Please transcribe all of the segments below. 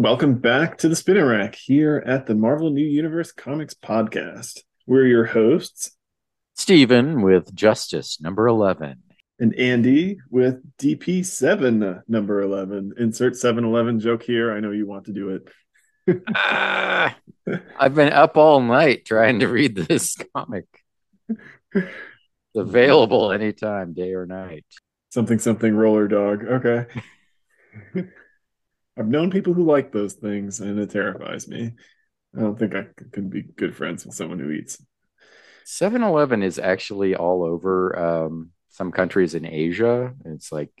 Welcome back to the Spinner Rack here at the Marvel New Universe Comics Podcast. We're your hosts, Stephen with Justice number 11. and Andy with DP7 number 11. Insert 711 joke here. I know you want to do it. Ah, I've been up all night trying to read this comic. It's available anytime, day or night. Something, something roller dog. Okay. I've known people who like those things and it terrifies me. I don't think I can be good friends with someone who eats. 7 Eleven is actually all over um, some countries in Asia. It's like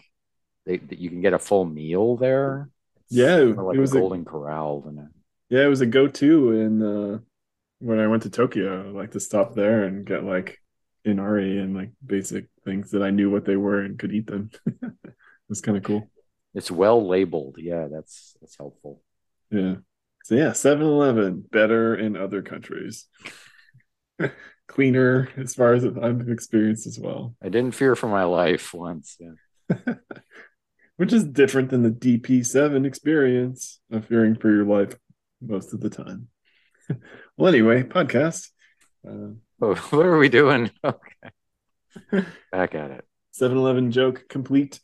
they, you can get a full meal there. It's Yeah, like it was a a- Golden Corral. And Yeah, it was a go-to in uh when I went to Tokyo. I like to stop there and get like inari and like basic things that I knew what they were and could eat them. it was kind of cool. It's well labeled. Yeah, that's that's helpful. Yeah. So yeah, 7-Eleven better in other countries. Cleaner as far as I've experienced as well. I didn't fear for my life once. Yeah. Which is different than the DP7 experience of fearing for your life most of the time. well, anyway, podcast. Uh, Oh, what are we doing? Okay. Back at it. 7 Eleven joke complete.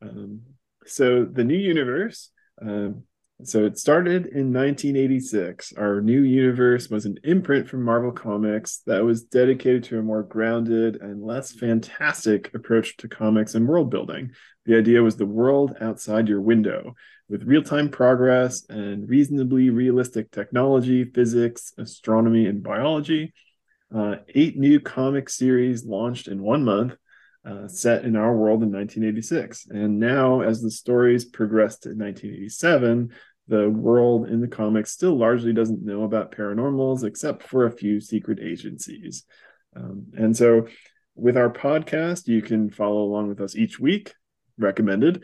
Um, so, the new universe. Um, so, it started in 1986. Our new universe was an imprint from Marvel Comics that was dedicated to a more grounded and less fantastic approach to comics and world building. The idea was the world outside your window with real time progress and reasonably realistic technology, physics, astronomy, and biology. Uh, eight new comic series launched in one month, uh, set in our world in 1986. And now, as the stories progress to 1987, the world in the comics still largely doesn't know about paranormals except for a few secret agencies. Um, and so, with our podcast, you can follow along with us each week, recommended,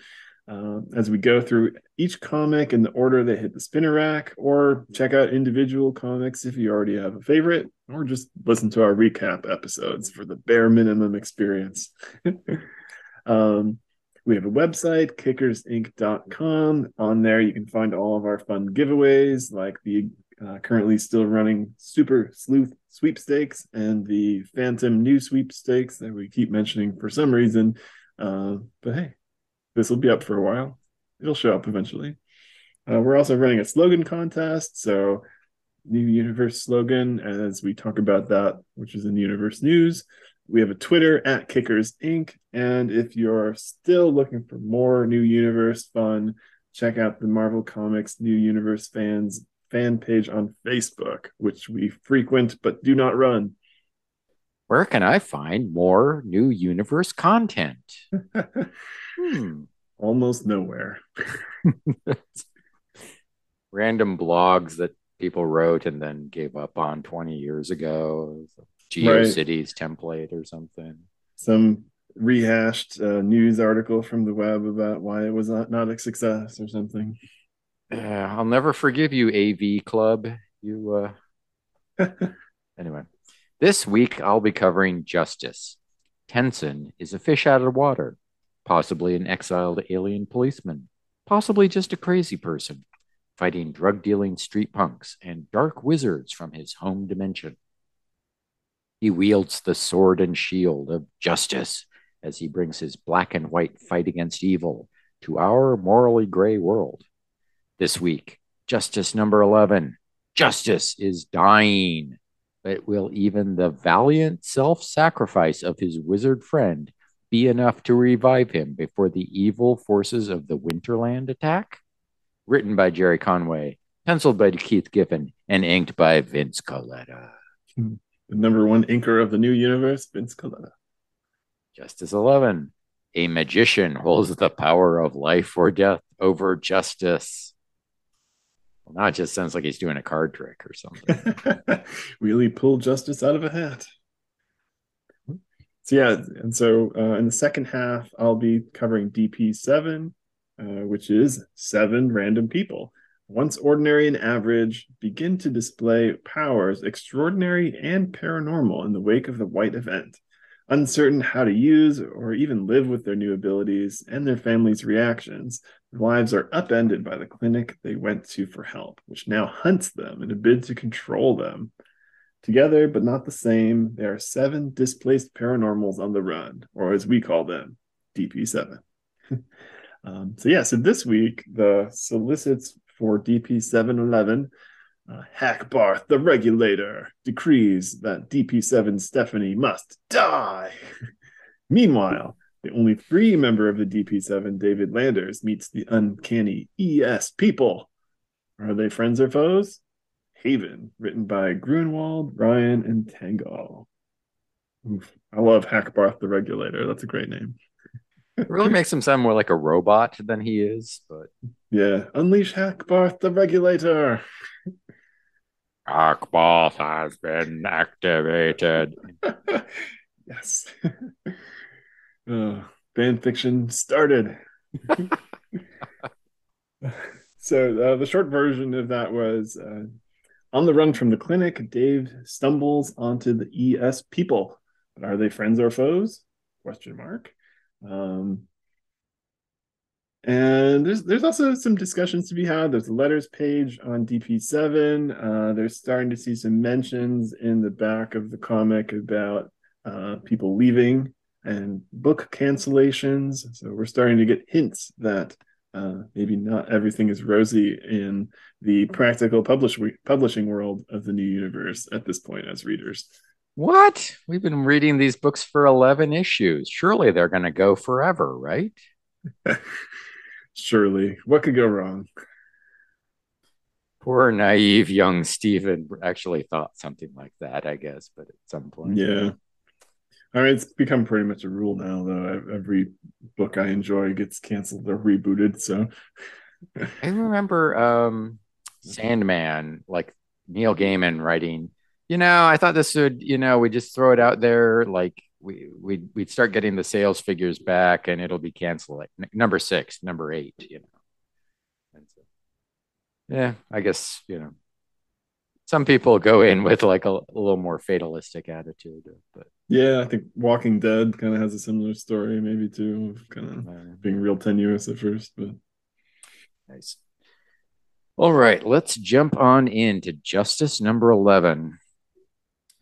uh, as we go through each comic in the order they hit the spinner rack, or check out individual comics if you already have a favorite, or just listen to our recap episodes for the bare minimum experience. um, we have a website, kickersinc.com. On there, you can find all of our fun giveaways, like the uh, currently still running Super Sleuth sweepstakes and the Phantom new sweepstakes that we keep mentioning for some reason. Uh, but hey, this will be up for a while. It'll show up eventually. Uh, we're also running a slogan contest. So, new universe slogan, as we talk about that, which is in universe news. We have a Twitter at Kickers Inc. And if you're still looking for more new universe fun, check out the Marvel Comics New Universe fans fan page on Facebook, which we frequent but do not run. Where can I find more new universe content? Hmm. Almost nowhere. Random blogs that people wrote and then gave up on 20 years ago. Right. GeoCities template or something. Some rehashed uh, news article from the web about why it was not, not a success or something. Yeah, I'll never forgive you, AV Club. You, uh, anyway. This week I'll be covering Justice. Tensen is a fish out of water, possibly an exiled alien policeman, possibly just a crazy person, fighting drug dealing street punks and dark wizards from his home dimension. He wields the sword and shield of justice as he brings his black and white fight against evil to our morally gray world. This week, Justice number 11 Justice is dying, but will even the valiant self sacrifice of his wizard friend be enough to revive him before the evil forces of the Winterland attack? Written by Gerry Conway, penciled by Keith Giffen, and inked by Vince Colletta. Hmm. the number one inker of the new universe, Vince Colletta. Justice 11. A magician holds the power of life or death over justice. Now it just sounds like he's doing a card trick or something. really pull justice out of a hat. So yeah, and so uh, in the second half, I'll be covering DP seven, uh, which is seven random people. Once ordinary and average, begin to display powers extraordinary and paranormal in the wake of the White event. uncertain how to use or even live with their new abilities and their family's reactions. Lives are upended by the clinic they went to for help, which now hunts them in a bid to control them. Together, but not the same, there are seven displaced paranormals on the run, or as we call them, DP7. um, so, yeah, so this week, the solicits for DP711 uh, Hackbarth, the regulator, decrees that DP7 Stephanie must die. Meanwhile, the only free member of the DP7, David Landers, meets the uncanny ES people. Are they friends or foes? Haven, written by Gruenwald, Ryan, and Tanghal. Oof. I love Hackbarth the Regulator. That's a great name. it really makes him sound more like a robot than he is, but yeah. Unleash Hackbarth the Regulator. Hackbarth has been activated. yes. oh, fan fiction started. so uh, the short version of that was uh, on the run from the clinic, Dave stumbles onto the ES people. But are they friends or foes? Question mark. Um, and there's there's also some discussions to be had. There's a letters page on DP7. Uh, there's starting to see some mentions in the back of the comic about uh, people leaving and book cancellations. So we're starting to get hints that uh, maybe not everything is rosy in the practical publish- publishing world of the new universe at this point as readers. What? We've been reading these books for 11 issues. Surely they're going to go forever, right? Surely. What could go wrong? Poor naive young Stephen actually thought something like that, I guess, but at some point. Yeah. I mean, it's become pretty much a rule now, though. Every book I enjoy gets canceled or rebooted. So I remember um, Sandman, like Neil Gaiman writing, you know, I thought this would, you know, we just throw it out there, like we we we'd start getting the sales figures back, and it'll be canceled, like n- number six, number eight, you know. And so, yeah, I guess you know, some people go in with like a, a little more fatalistic attitude, but yeah, I think Walking Dead kind of has a similar story, maybe too, of kind of uh, being real tenuous at first, but nice. All right, let's jump on into Justice number 11,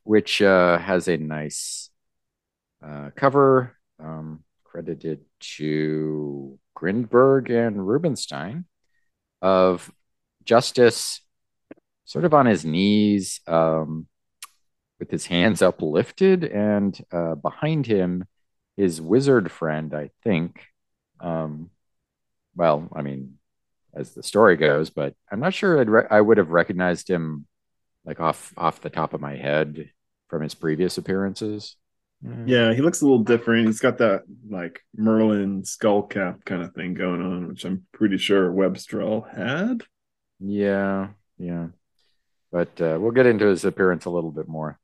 which uh, has a nice uh, cover um, credited to Grindberg and Rubinstein of Justice sort of on his knees, um, with his hands uplifted, and uh, behind him, his wizard friend, I think. Um, well, I mean, as the story goes, but I'm not sure I'd re- I would have recognized him like off off the top of my head from his previous appearances. Yeah, he looks a little different. He's got that like Merlin skull cap kind of thing going on, which I'm pretty sure Webstral had. Yeah, yeah. But uh, we'll get into his appearance a little bit more.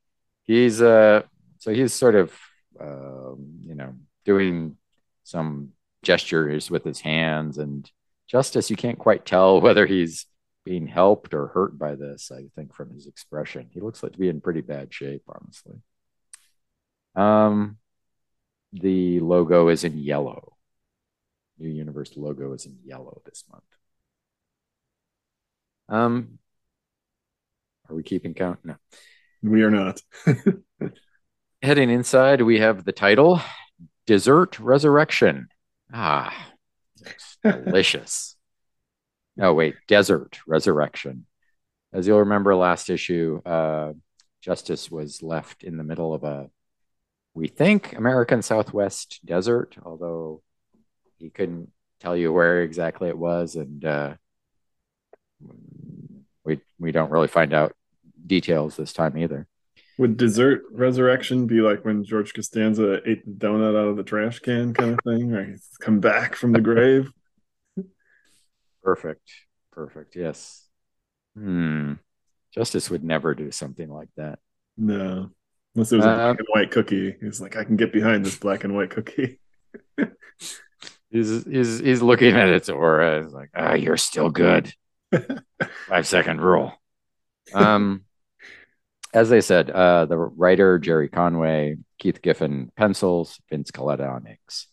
He's uh so he's sort of um, you know doing some gestures with his hands and justice. You can't quite tell whether he's being helped or hurt by this i think from his expression. He looks like to be in pretty bad shape honestly. Um the logo is in yellow. New universe logo is in yellow this month. Um are we keeping count no we are not. Heading inside, we have the title Dessert Resurrection. Ah, delicious. oh, wait, Desert Resurrection. As you'll remember, last issue, uh, Justice was left in the middle of a, we think, American Southwest desert, although he couldn't tell you where exactly it was. And uh, we, we don't really find out details this time either. Would dessert resurrection be like when George Costanza ate the donut out of the trash can kind of thing? Right? Come back from the grave. Perfect. Perfect. Yes. Hmm. Justice would never do something like that. No. Unless it was a uh, black and white cookie. He's like, I can get behind this black and white cookie. he's, he's, he's looking at its aura. He's like, ah, oh, you're still good. Five second rule. Um, as I said, uh, the writer Gerry Conway Keith Giffen pencils, Vince Colletta on inks.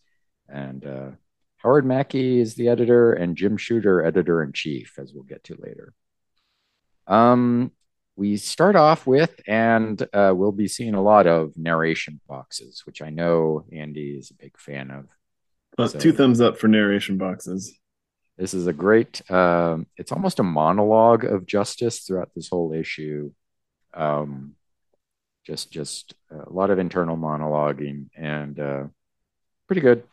And uh, Howard Mackie is the editor, and Jim Shooter, editor in chief, as we'll get to later. Um, we start off with, and uh, we'll be seeing a lot of narration boxes, which I know Andy is a big fan of. So, two thumbs up for narration boxes. This is a great. Uh, it's almost a monologue of justice throughout this whole issue. Um, just, just a lot of internal monologuing and uh, pretty good.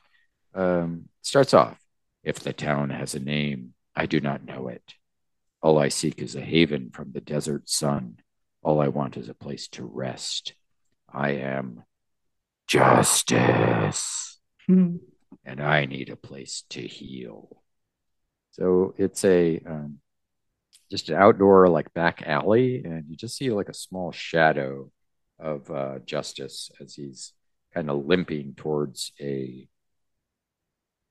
Um, starts off. If the town has a name, I do not know it. All I seek is a haven from the desert sun. All I want is a place to rest. I am justice. Hmm. And I need a place to heal. So it's a um, just an outdoor like back alley, and you just see like a small shadow of uh, Justice as he's kind of limping towards a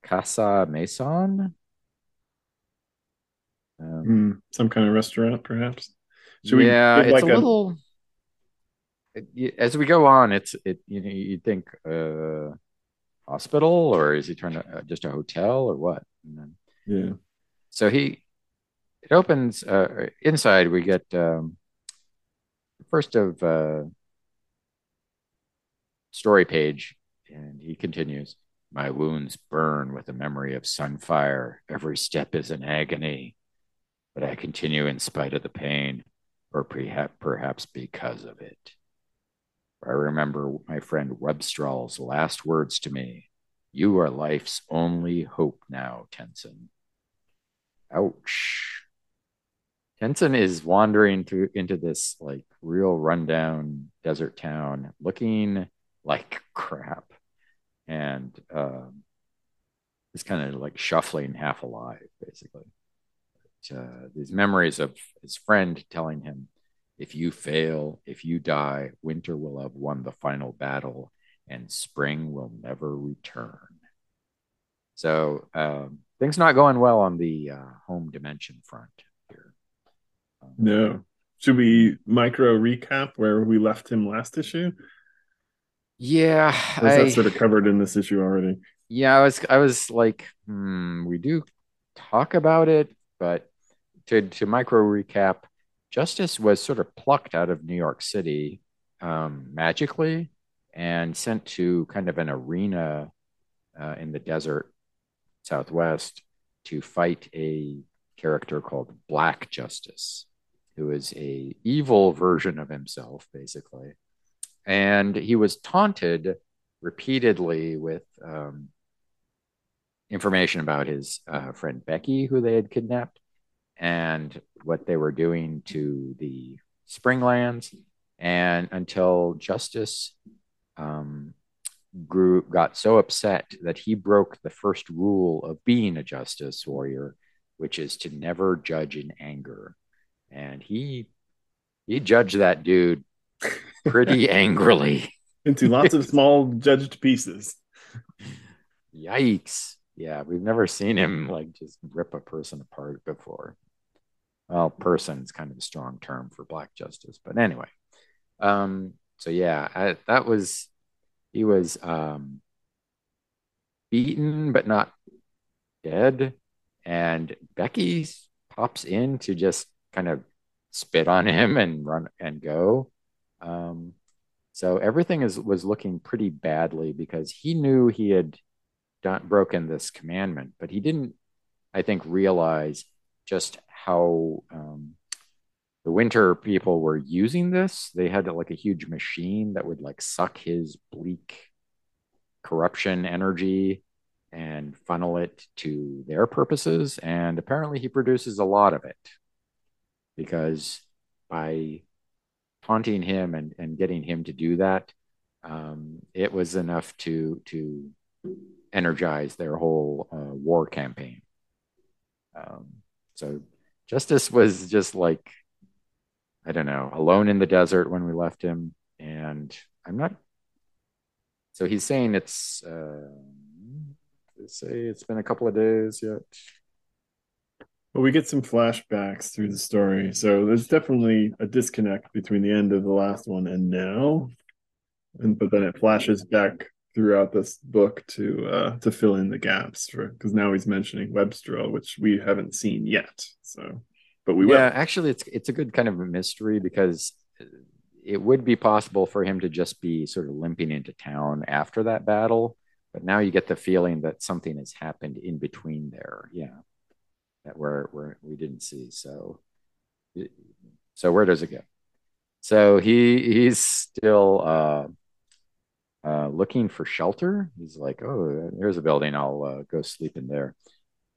Casa Maison, um, mm, some kind of restaurant, perhaps. Should yeah, it's like a, a little. It, as we go on, it's it. You know, you think uh, hospital, or is he trying to uh, just a hotel, or what? Then, yeah. So he it opens uh, inside. We get um, first of uh, story page, and he continues. My wounds burn with the memory of sunfire. Every step is an agony but I continue in spite of the pain, or perhaps because of it. I remember my friend Webstral's last words to me You are life's only hope now, Tensen. Ouch. Tensen is wandering through into this like real rundown desert town looking like crap. And um, is kind of like shuffling half alive, basically. Uh, these memories of his friend telling him, if you fail, if you die, winter will have won the final battle and spring will never return. So um, things not going well on the uh, home dimension front no. Should we micro recap where we left him last issue? Yeah, or is I, that sort of covered in this issue already? Yeah, I was I was like, hmm, we do talk about it, but to to micro recap, Justice was sort of plucked out of New York City um, magically and sent to kind of an arena uh, in the desert southwest to fight a character called Black Justice, who is a evil version of himself, basically. And he was taunted repeatedly with um, information about his uh, friend Becky, who they had kidnapped, and what they were doing to the Springlands, and until Justice um, grew got so upset that he broke the first rule of being a Justice warrior, which is to never judge in anger, and he he judged that dude pretty angrily into lots of small judged pieces. Yikes. Yeah, we've never seen him like just rip a person apart before well, person is kind of a strong term for black justice, but anyway. Um, so yeah, I, that was he was um, beaten but not dead, and Becky pops in to just kind of spit on him and run and go. Um, so everything is was looking pretty badly because he knew he had done broken this commandment, but he didn't, I think, realize just how um, the winter people were using this. They had like a huge machine that would like suck his bleak corruption energy and funnel it to their purposes. And apparently, he produces a lot of it because by taunting him and, and getting him to do that, um, it was enough to to energize their whole uh, war campaign. Um, so Justice was just like, I don't know, alone in the desert when we left him. And I'm not. So he's saying it's, uh, say it's been a couple of days yet. Well, we get some flashbacks through the story. So there's definitely a disconnect between the end of the last one and now. and but then it flashes back throughout this book to uh to fill in the gaps for because now he's mentioning Webstral, which we haven't seen yet. So, but we yeah, actually, it's it's a good kind of a mystery because it would be possible for him to just be sort of limping into town after that battle, but now you get the feeling that something has happened in between there. Yeah, that where where we didn't see. So, so where does it go? So he he's still uh, uh, looking for shelter. He's like, oh, there's a building. I'll uh, go sleep in there.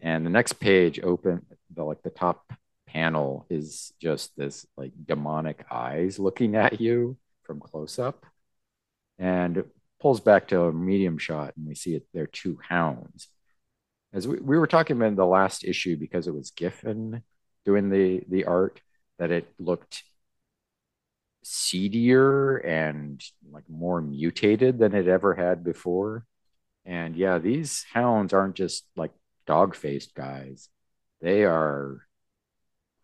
And the next page open, the like the top panel is just this like demonic eyes looking at you from close up, and pulls back to a medium shot, and we see it. They're two hounds. As we, we were talking about in the last issue, because it was Giffen doing the the art, that it looked seedier and like more mutated than it ever had before. And yeah, these hounds aren't just like dog faced guys. They are,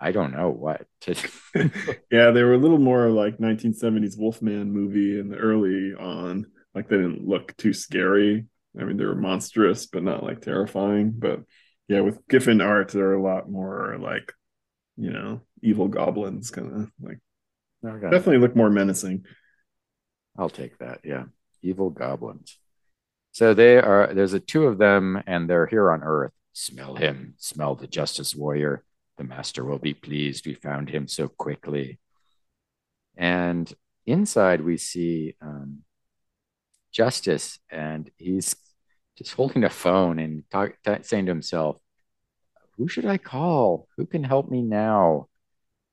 I don't know what. To Yeah, they were a little more like 1970s Wolfman movie in the early on. Like they didn't look too scary. I mean, they were monstrous, but not like terrifying. But yeah, with Giffen art, they're a lot more like, you know, evil goblins, kind of like Okay. Definitely look more menacing. I'll take that. Yeah. Evil goblins. So they are, there's a two of them, and they're here on Earth. Smell him, smell the justice warrior. The master will be pleased we found him so quickly. And inside, we see um, Justice, and he's just holding a phone and talk, saying to himself, Who should I call? Who can help me now?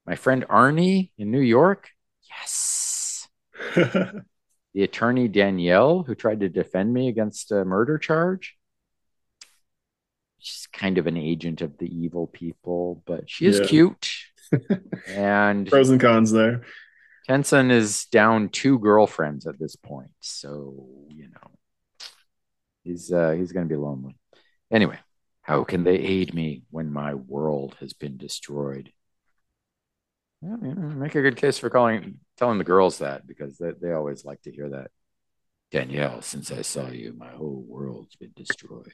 My friend Arnie in New York? Yes. the attorney Danielle, who tried to defend me against a murder charge. She's kind of an agent of the evil people, but she is yeah. cute. and pros and cons there. Tensen is down two girlfriends at this point, so you know he's uh, he's going to be lonely. Anyway, how can they aid me when my world has been destroyed? Yeah, make a good case for calling, telling the girls that because they, they always like to hear that. Danielle, since I saw you, my whole world's been destroyed.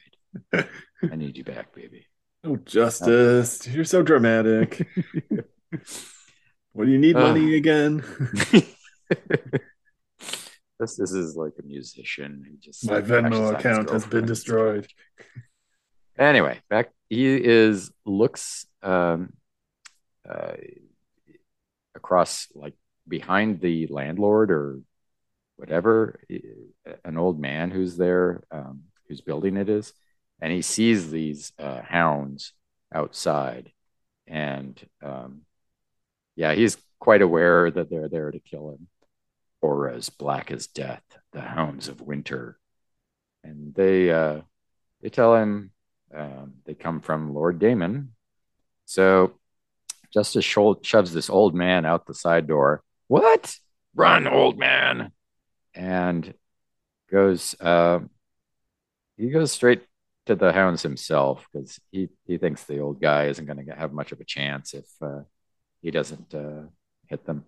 I need you back, baby. Oh, Justice, you're so dramatic. what do you need money uh, again? this, this is like a musician who just my Venmo account has been destroyed. Anyway, back he is looks um uh across like behind the landlord or whatever an old man who's there um, whose building it is and he sees these uh, hounds outside and um, yeah he's quite aware that they're there to kill him or as black as death the hounds of winter and they uh, they tell him um, they come from lord damon so Justice shoves this old man out the side door. What? Run, old man. And goes, uh, he goes straight to the hounds himself because he, he thinks the old guy isn't going to have much of a chance if uh, he doesn't uh, hit them.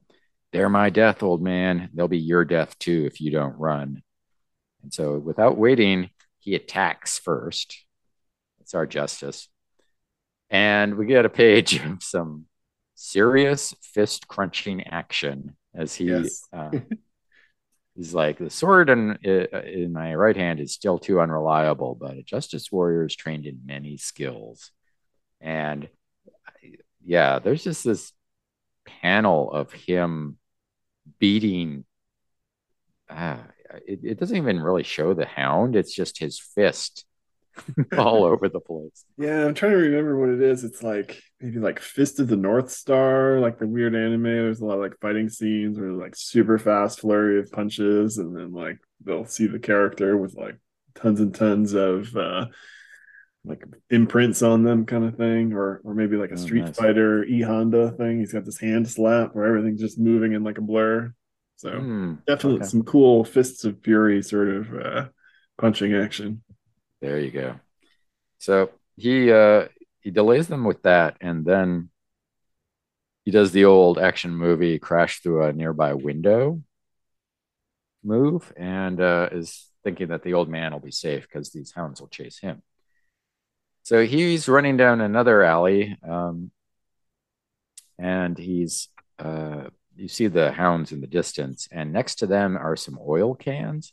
They're my death, old man. They'll be your death too if you don't run. And so, without waiting, he attacks first. It's our justice. And we get a page of some serious fist crunching action as he yes. uh, he's like the sword in in my right hand is still too unreliable but a justice warrior is trained in many skills and yeah there's just this panel of him beating uh, it, it doesn't even really show the hound it's just his fist all over the place. Yeah, I'm trying to remember what it is. It's like maybe like Fist of the North Star, like the weird anime. There's a lot of like fighting scenes where like super fast flurry of punches, and then like they'll see the character with like tons and tons of uh like imprints on them kind of thing, or or maybe like a oh, Street nice. Fighter E Honda thing. He's got this hand slap where everything's just moving in like a blur. So mm, definitely okay. some cool fists of fury sort of uh punching action. There you go. So he uh, he delays them with that, and then he does the old action movie crash through a nearby window. move and uh, is thinking that the old man will be safe because these hounds will chase him. So he's running down another alley, um, and he's uh, you see the hounds in the distance, and next to them are some oil cans.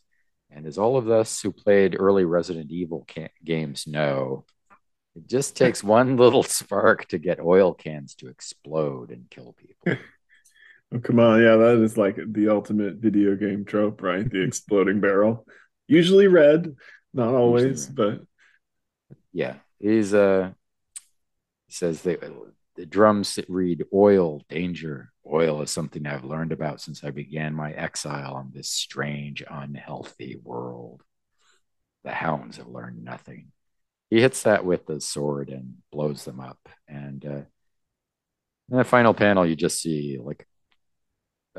And as all of us who played early Resident Evil games know, it just takes one little spark to get oil cans to explode and kill people. Oh, come on. Yeah, that is like the ultimate video game trope, right? The exploding barrel. Usually red, not always, but yeah. He's uh he says they the drums read oil, danger. Oil is something I've learned about since I began my exile on this strange, unhealthy world. The hounds have learned nothing. He hits that with the sword and blows them up. And uh, in the final panel, you just see like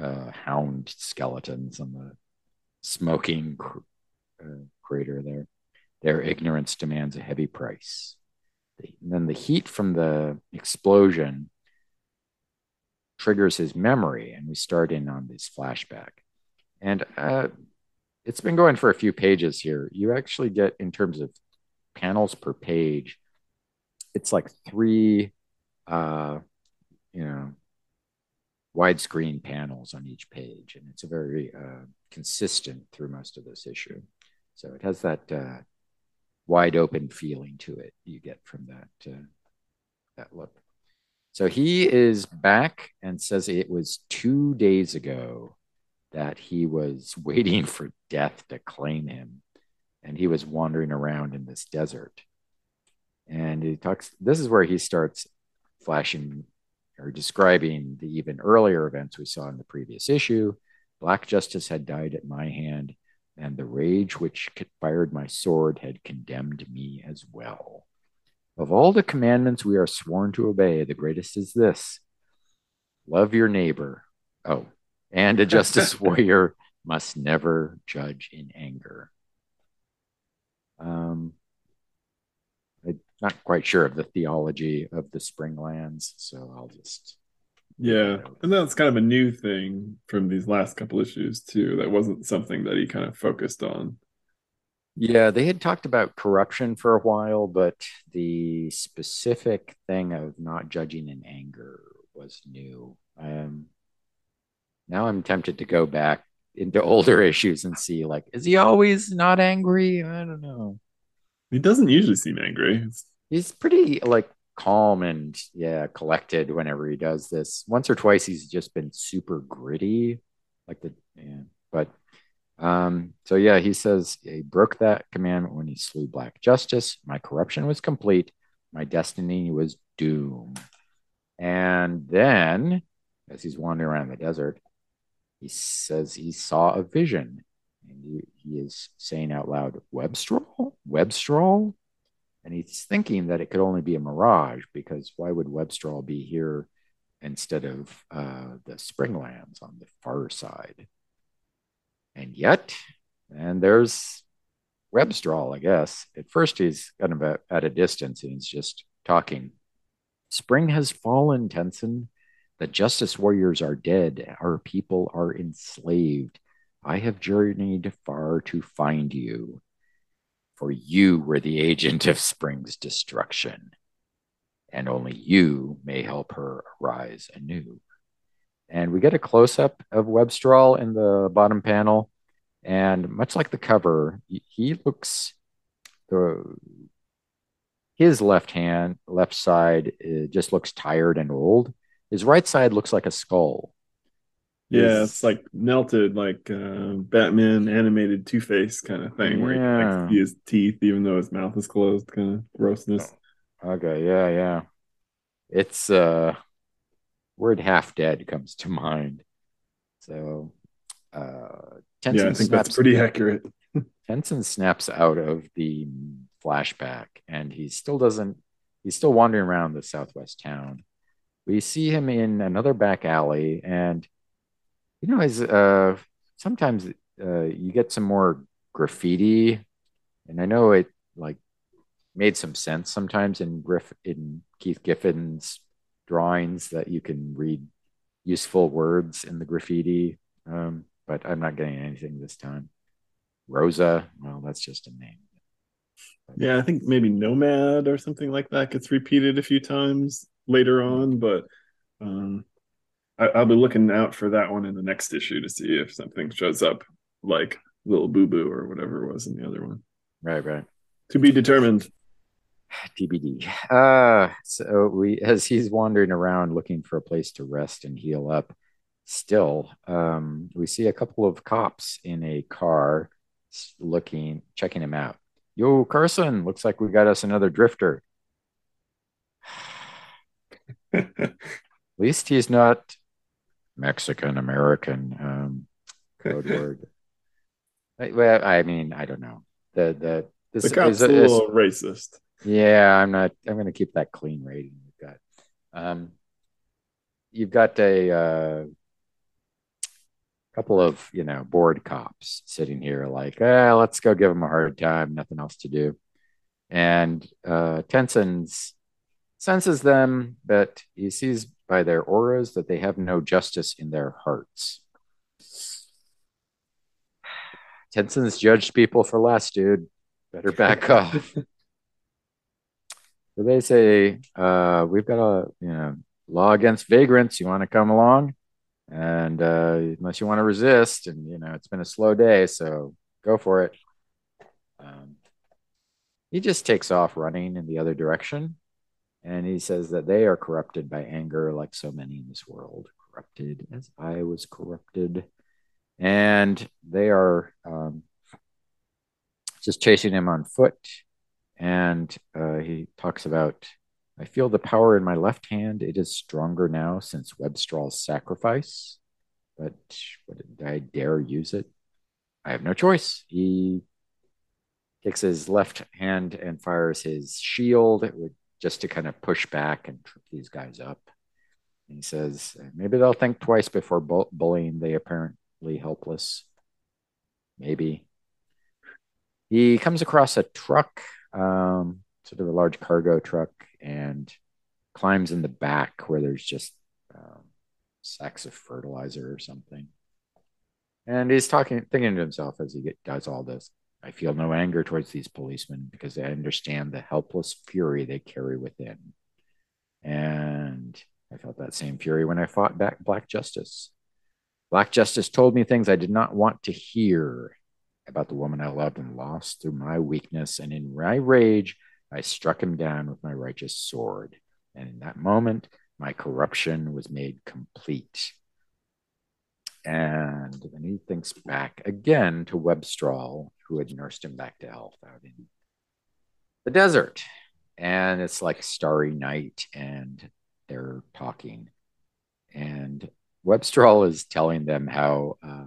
uh, hound skeletons on the smoking cr- uh, crater there. Their ignorance demands a heavy price. And then the heat from the explosion triggers his memory, and we start in on this flashback. And uh, it's been going for a few pages here. You actually get, in terms of panels per page, it's like three, uh, you know, widescreen panels on each page, and it's a very uh, consistent through most of this issue. So it has that uh, wide open feeling to it. You get from that uh, that look. So he is back and says it was two days ago that he was waiting for death to claim him, and he was wandering around in this desert. And he talks. This is where he starts flashing or describing the even earlier events we saw in the previous issue. Black Justice had died at my hand, and the rage which fired my sword had condemned me as well. Of all the commandments we are sworn to obey, the greatest is this love your neighbor. Oh, and a justice warrior must never judge in anger. Um, I'm not quite sure of the theology of the Springlands, so I'll just yeah, and that's kind of a new thing from these last couple issues too. That wasn't something that he kind of focused on. Yeah, they had talked about corruption for a while, but the specific thing of not judging in anger was new. Um, now I'm tempted to go back into older issues and see like, is he always not angry? I don't know. He doesn't usually seem angry. He's pretty like calm and yeah, collected whenever he does this. Once or twice he's just been super gritty, like the yeah. But um, so yeah, he says he broke that commandment when he slew Black Justice. My corruption was complete. My destiny was doom. And then, as he's wandering around the desert, he says he saw a vision and he, he is saying out loud, Webstral? Webstral? And he's thinking that it could only be a mirage because why would Webstral be here instead of uh, the Springlands on the far side? And yet, and there's Webstral, I guess. At first, he's kind of at a distance and he's just talking. Spring has fallen, Tensen. The justice warriors are dead. Our people are enslaved. I have journeyed far to find you, for you were the agent of Spring's destruction, and only you may help her arise anew. And we get a close up of Webstral in the bottom panel. And much like the cover, he looks the his left hand, left side, eh, just looks tired and old. His right side looks like a skull. Yeah, it's like melted, like uh, Batman animated Two Face kind of thing, where yeah. you can like, see his teeth even though his mouth is closed. Kind of grossness. Okay, yeah, yeah. It's uh, word half dead comes to mind. So, uh, yeah, I think that's pretty accurate. Tensen snaps out of the flashback, and he still doesn't. He's still wandering around the southwest town. We see him in another back alley, and you know, as uh, sometimes uh, you get some more graffiti, and I know it like made some sense sometimes in Griff in Keith Giffen's drawings that you can read useful words in the graffiti. Um, but I'm not getting anything this time. Rosa, well, that's just a name. Yeah, I think maybe Nomad or something like that gets repeated a few times later on, but um, I, will be looking out for that one in the next issue to see if something shows up like Little Boo Boo or whatever it was in the other one. Right, right. To be determined. TBD. Uh, so we, as he's wandering around looking for a place to rest and heal up, still, um, we see a couple of cops in a car looking, checking him out. Yo, Carson, looks like we got us another drifter. At least he's not Mexican American um, code word. Well, I mean, I don't know. The the this the cop's is, a little racist. Yeah, I'm not. I'm going to keep that clean rating you've got. Um, you've got a uh, couple of you know bored cops sitting here, like, eh, let's go give them a hard time. Nothing else to do. And uh, Tensen's senses them, but he sees by their auras that they have no justice in their hearts. Tensen's judged people for less, dude. Better back off. So they say, uh, we've got a you know law against vagrants. You want to come along? And uh, unless you want to resist, and you know it's been a slow day, so go for it. Um, he just takes off running in the other direction, and he says that they are corrupted by anger, like so many in this world, corrupted as I was corrupted, and they are um, just chasing him on foot and uh, he talks about, I feel the power in my left hand. It is stronger now since Webstral's sacrifice, but would I dare use it? I have no choice. He kicks his left hand and fires his shield just to kind of push back and trip these guys up. And he says, maybe they'll think twice before bu- bullying the apparently helpless. Maybe. He comes across a truck um, sort of a large cargo truck and climbs in the back where there's just um, sacks of fertilizer or something. And he's talking, thinking to himself as he get, does all this. I feel no anger towards these policemen because I understand the helpless fury they carry within. And I felt that same fury when I fought back Black Justice. Black Justice told me things I did not want to hear about the woman I loved and lost through my weakness. And in my rage, I struck him down with my righteous sword. And in that moment, my corruption was made complete. And then he thinks back again to Webstral, who had nursed him back to health out in the desert. And it's like starry night, and they're talking. And Webstral is telling them how, uh,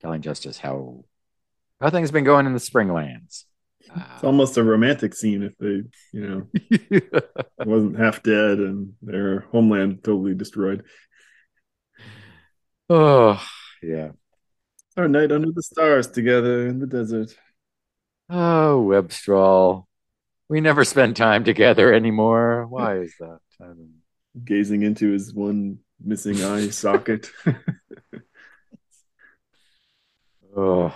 telling Justice how how things been going in the Springlands? It's almost a romantic scene if they, you know, wasn't half dead and their homeland totally destroyed. Oh, yeah. Our night under the stars together in the desert. Oh, Webstral. We never spend time together anymore. Why is that? Gazing into his one missing eye socket. oh.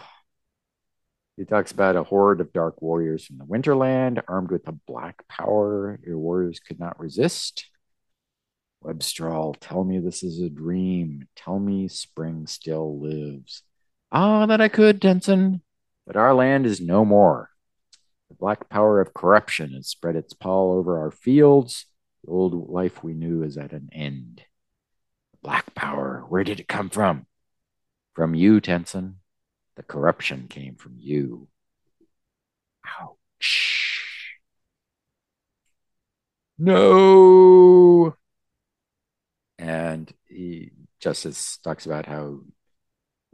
He talks about a horde of dark warriors from the Winterland, armed with a black power your warriors could not resist. Webstral, tell me this is a dream. Tell me spring still lives. Ah, that I could, Tensen. But our land is no more. The black power of corruption has spread its pall over our fields. The old life we knew is at an end. Black power, where did it come from? From you, Tensen. The corruption came from you. Ouch. No. And he Justice talks about how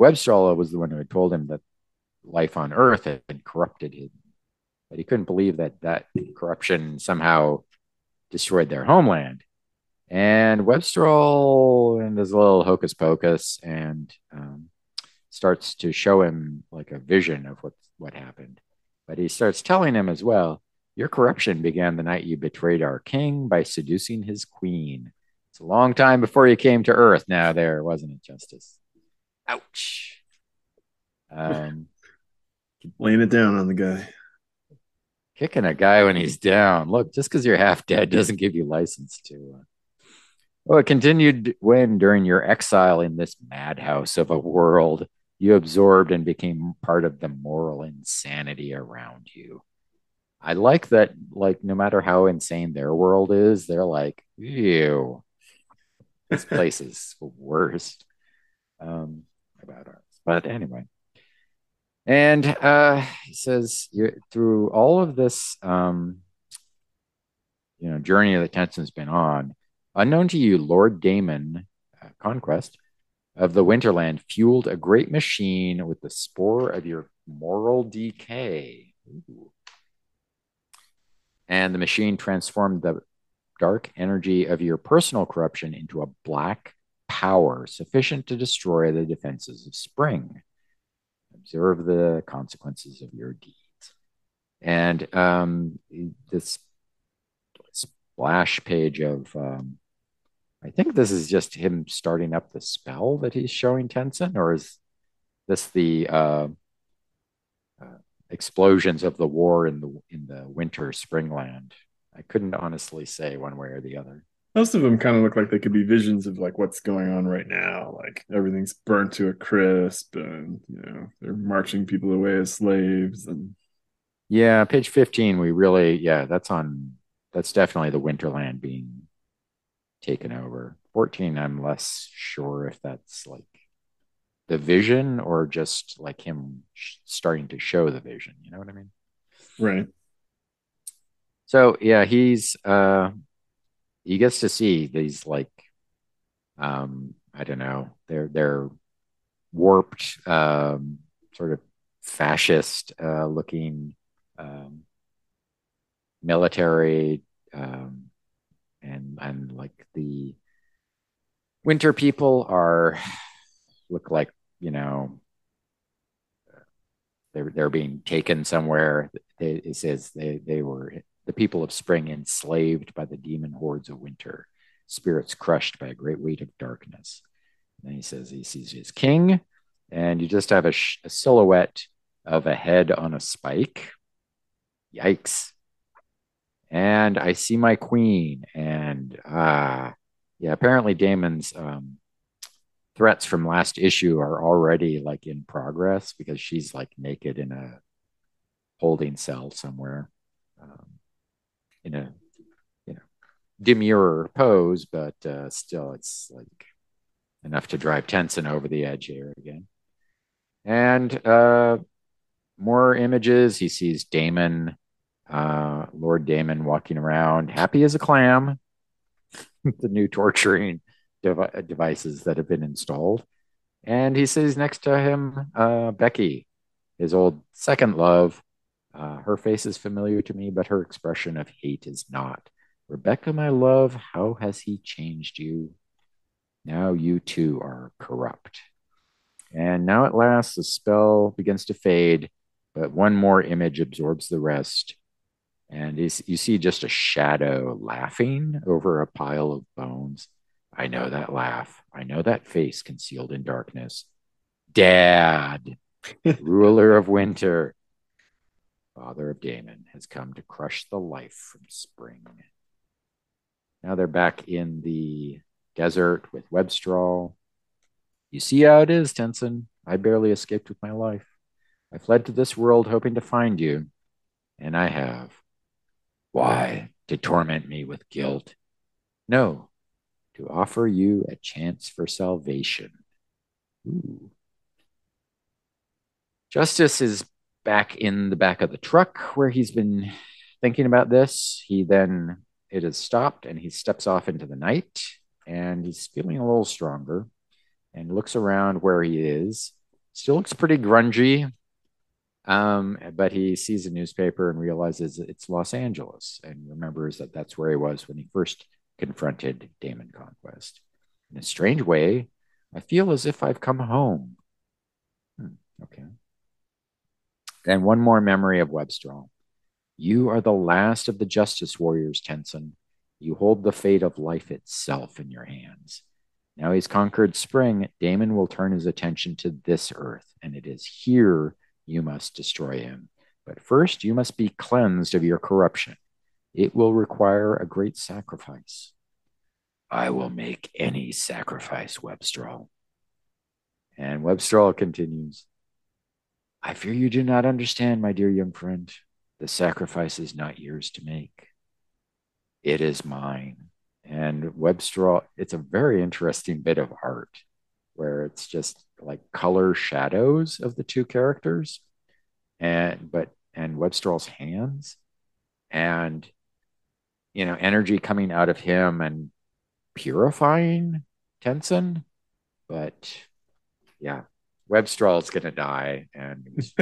Webstral was the one who had told him that life on Earth had corrupted him. But he couldn't believe that that corruption somehow destroyed their homeland. And Webstral and his little hocus pocus and um, starts to show him like a vision of what what happened. But he starts telling him as well, your corruption began the night you betrayed our king by seducing his queen. It's a long time before you came to Earth now there, wasn't it, Justice? Ouch. Um, Laying it down on the guy. kicking a guy when he's down. Look, just because you're half dead doesn't give you license to. Uh... Oh, it continued when, during your exile in this madhouse of a world, you absorbed and became part of the moral insanity around you. I like that, like, no matter how insane their world is, they're like, ew, this place is worst um, about ours. But anyway, and uh, he says through all of this, um, you know, journey that Tensen's been on, unknown to you, Lord Damon uh, Conquest of the Winterland fueled a great machine with the spore of your moral decay. Ooh. And the machine transformed the dark energy of your personal corruption into a black power sufficient to destroy the defenses of spring. Observe the consequences of your deeds. And um, this splash page of, um, I think this is just him starting up the spell that he's showing Tensen, or is this the uh, uh, explosions of the war in the in the winter springland? I couldn't honestly say one way or the other. Most of them kind of look like they could be visions of like what's going on right now like everything's burnt to a crisp and you know they're marching people away as slaves and yeah page 15 we really yeah that's on that's definitely the winterland being taken over. 14 i'm less sure if that's like the vision or just like him sh- starting to show the vision you know what i mean? Right so yeah he's uh he gets to see these like um i don't know they're they're warped um sort of fascist uh looking um military um and and like the winter people are look like you know they're they're being taken somewhere. It says they they were the people of spring enslaved by the demon hordes of winter, spirits crushed by a great weight of darkness. And he says he sees his king, and you just have a, sh- a silhouette of a head on a spike. Yikes. And I see my queen, and ah, uh, yeah, apparently Damon's um, threats from last issue are already like in progress because she's like naked in a holding cell somewhere. Um, in a you know demure pose, but uh, still it's like enough to drive Tensen over the edge here again. And uh, more images. He sees Damon, uh, Lord Damon, walking around, happy as a clam. the new torturing dev- devices that have been installed. And he sees next to him uh, Becky, his old second love, uh, her face is familiar to me, but her expression of hate is not. Rebecca, my love, how has he changed you? Now you too are corrupt. And now at last the spell begins to fade, but one more image absorbs the rest. And you see just a shadow laughing over a pile of bones. I know that laugh. I know that face concealed in darkness. Dad, ruler of winter, father of Damon, has come to crush the life from spring. Now they're back in the desert with Webstral. You see how it is, Tensen. I barely escaped with my life. I fled to this world hoping to find you, and I have. Why? To torment me with guilt? No, to offer you a chance for salvation. Ooh. Justice is back in the back of the truck where he's been thinking about this. He then, it has stopped and he steps off into the night and he's feeling a little stronger and looks around where he is. Still looks pretty grungy, um, but he sees a newspaper and realizes it's Los Angeles and remembers that that's where he was when he first confronted Damon Conquest. In a strange way, I feel as if I've come home. Hmm, okay. And one more memory of Webstral. You are the last of the justice warriors, Tensen. You hold the fate of life itself in your hands. Now he's conquered spring, Damon will turn his attention to this earth, and it is here you must destroy him. But first, you must be cleansed of your corruption. It will require a great sacrifice. I will make any sacrifice, Webstral. And Webstral continues I fear you do not understand, my dear young friend. The sacrifice is not yours to make, it is mine. And Webstral, it's a very interesting bit of art where it's just like color shadows of the two characters and but and Webstral's hands and you know energy coming out of him and purifying Tensen but yeah Going to die and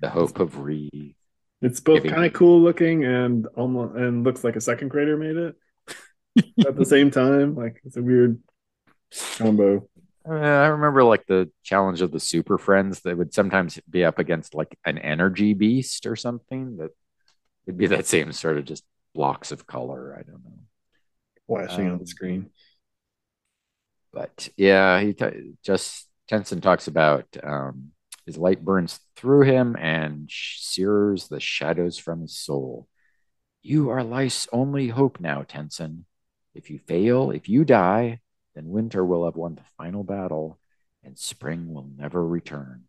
the hope of re it's both kind of cool looking and almost and looks like a second grader made it at the same time like it's a weird combo I remember like the challenge of the Super Friends that would sometimes be up against like an energy beast or something that it would be that same sort of just blocks of color. I don't know. Flashing um, on the screen. But yeah, he t- just Tensen talks about um, his light burns through him and sears the shadows from his soul. You are life's only hope now, Tensen. If you fail, if you die, then winter will have won the final battle and spring will never return.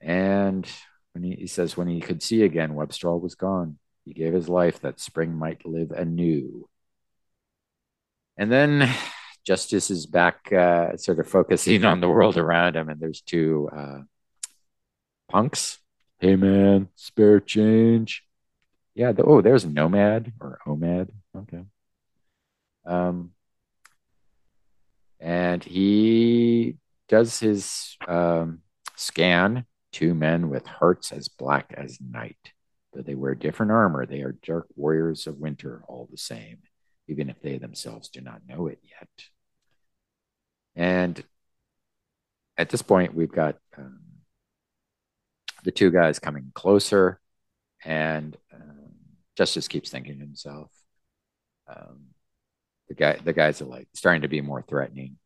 And when he, he says, when he could see again, Webstral was gone. He gave his life that spring might live anew. And then Justice is back, uh, sort of focusing on the world around him. And there's two uh, punks. Hey, man, spare change. Yeah. The, oh, there's Nomad or Omad. Okay. Um, and he does his um, scan. Two men with hearts as black as night. Though they wear different armor, they are dark warriors of winter all the same, even if they themselves do not know it yet. And at this point, we've got um, the two guys coming closer, and um, Justice keeps thinking to himself, um, the guy the guys are like starting to be more threatening.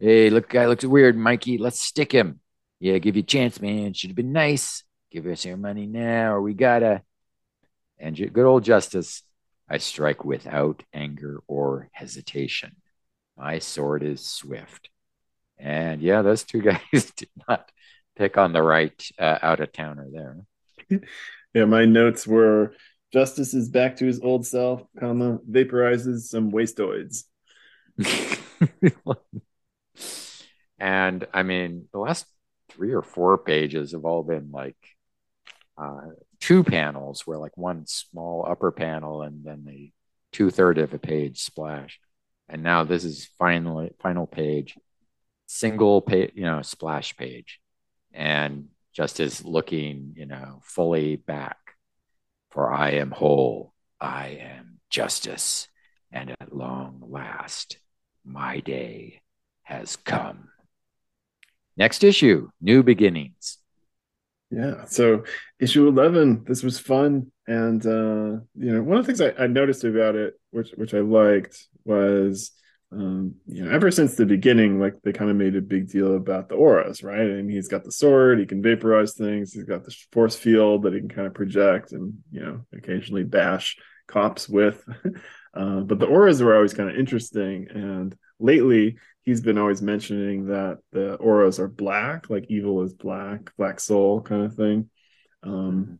Hey, look, guy looks weird, Mikey. Let's stick him. Yeah, give you a chance, man. Should have been nice. Give us your money now, or we gotta. And good old justice, I strike without anger or hesitation. My sword is swift. And yeah, those two guys did not pick on the right uh, out of towner there. yeah, my notes were Justice is back to his old self, comma, vaporizes some wasteoids. and I mean, the last three or four pages have all been like uh, two panels where like one small upper panel and then the two third of a page splash. And now this is finally final page, single page, you know, splash page. And just as looking, you know, fully back for I am whole, I am justice, and at long last, my day has come. Next issue, New Beginnings. Yeah. So issue 11, this was fun. And, uh, you know, one of the things I, I noticed about it, which, which I liked was um, you know, ever since the beginning, like they kind of made a big deal about the auras, right? And he's got the sword, he can vaporize things, he's got the force field that he can kind of project and, you know, occasionally bash cops with. uh, but the auras were always kind of interesting. And lately, he's been always mentioning that the auras are black, like evil is black, black soul kind of thing. Um, mm-hmm.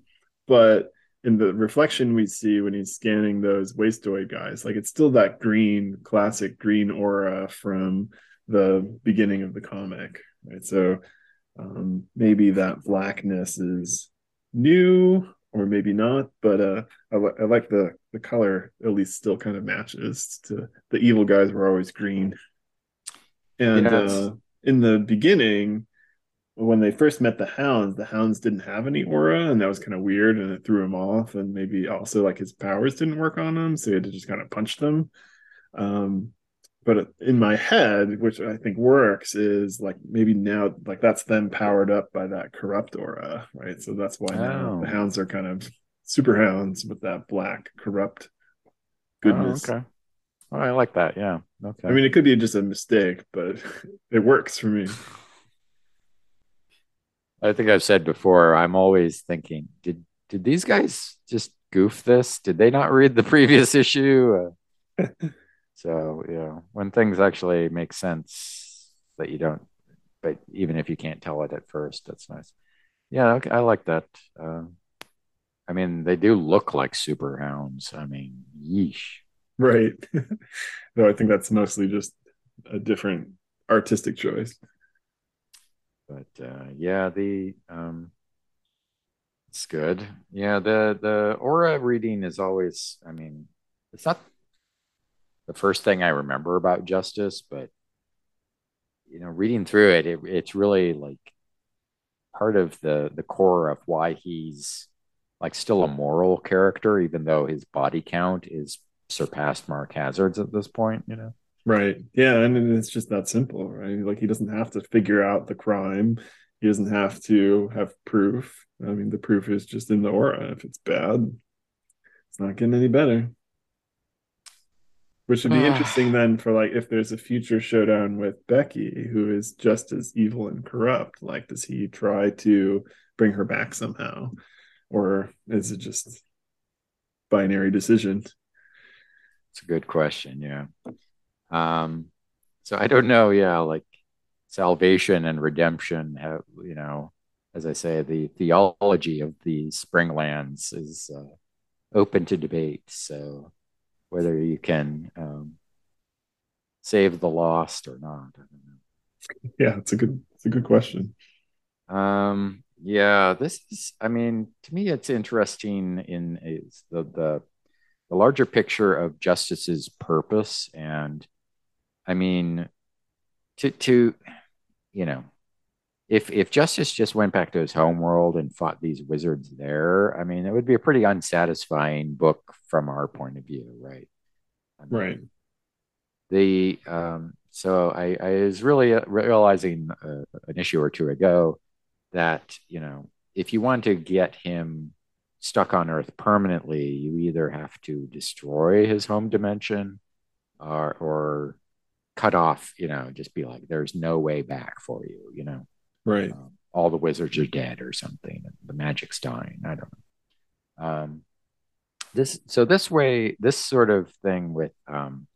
but in the reflection we see when he's scanning those wasteoid guys like it's still that green classic green aura from the beginning of the comic right? So um, maybe that blackness is new or maybe not but uh I, I, like the the color at least still kind of matches to the evil guys were always green. And uh in the beginning when they first met the hounds, the hounds didn't have any aura, and that was kind of weird, and it threw him off. And maybe also like his powers didn't work on him, so he had to just kind of punch them. Um, but in my head, which I think works, is like maybe now like that's them powered up by that corrupt aura, right? So that's why now the oh. hounds are kind of super hounds with that black corrupt goodness. Oh, okay. Oh, I like that. Yeah. Okay. I mean, it could be just a mistake, but it works for me. I think I've said before, I'm always thinking, did did these guys just goof this? Did they not read the previous issue? Uh, so, you know, when things actually make sense that you don't, but even if you can't tell it at first, that's nice. Yeah, okay, I like that. Uh, I mean, they do look like super hounds. I mean, yeesh. Right. no, I think that's mostly just a different artistic choice. But uh, yeah, the um, it's good. Yeah, the the aura reading is always. I mean, it's not the first thing I remember about Justice, but you know, reading through it, it it's really like part of the the core of why he's like still a moral character, even though his body count is surpassed Mark Hazzard's at this point. You know. Right. Yeah, and it's just that simple, right? Like he doesn't have to figure out the crime. He doesn't have to have proof. I mean, the proof is just in the aura. If it's bad, it's not getting any better. Which would be interesting then for like if there's a future showdown with Becky, who is just as evil and corrupt. Like, does he try to bring her back somehow? Or is it just binary decision? It's a good question, yeah. Um, so I don't know, yeah, like salvation and redemption have, you know, as I say, the theology of the Springlands is uh, open to debate. So whether you can um, save the lost or not. Yeah, it's a good it's a good question. Um, yeah, this is. I mean, to me, it's interesting in is the the the larger picture of justice's purpose, and I mean, to to you know, if if Justice just went back to his home world and fought these wizards there, I mean, it would be a pretty unsatisfying book from our point of view, right? I mean, right. The um, so I, I was really uh, realizing uh, an issue or two ago that you know if you want to get him stuck on Earth permanently, you either have to destroy his home dimension or or cut off, you know, just be like, there's no way back for you, you know. Right. Um, all the wizards are dead or something. The magic's dying. I don't know. Um, this so this way, this sort of thing with um,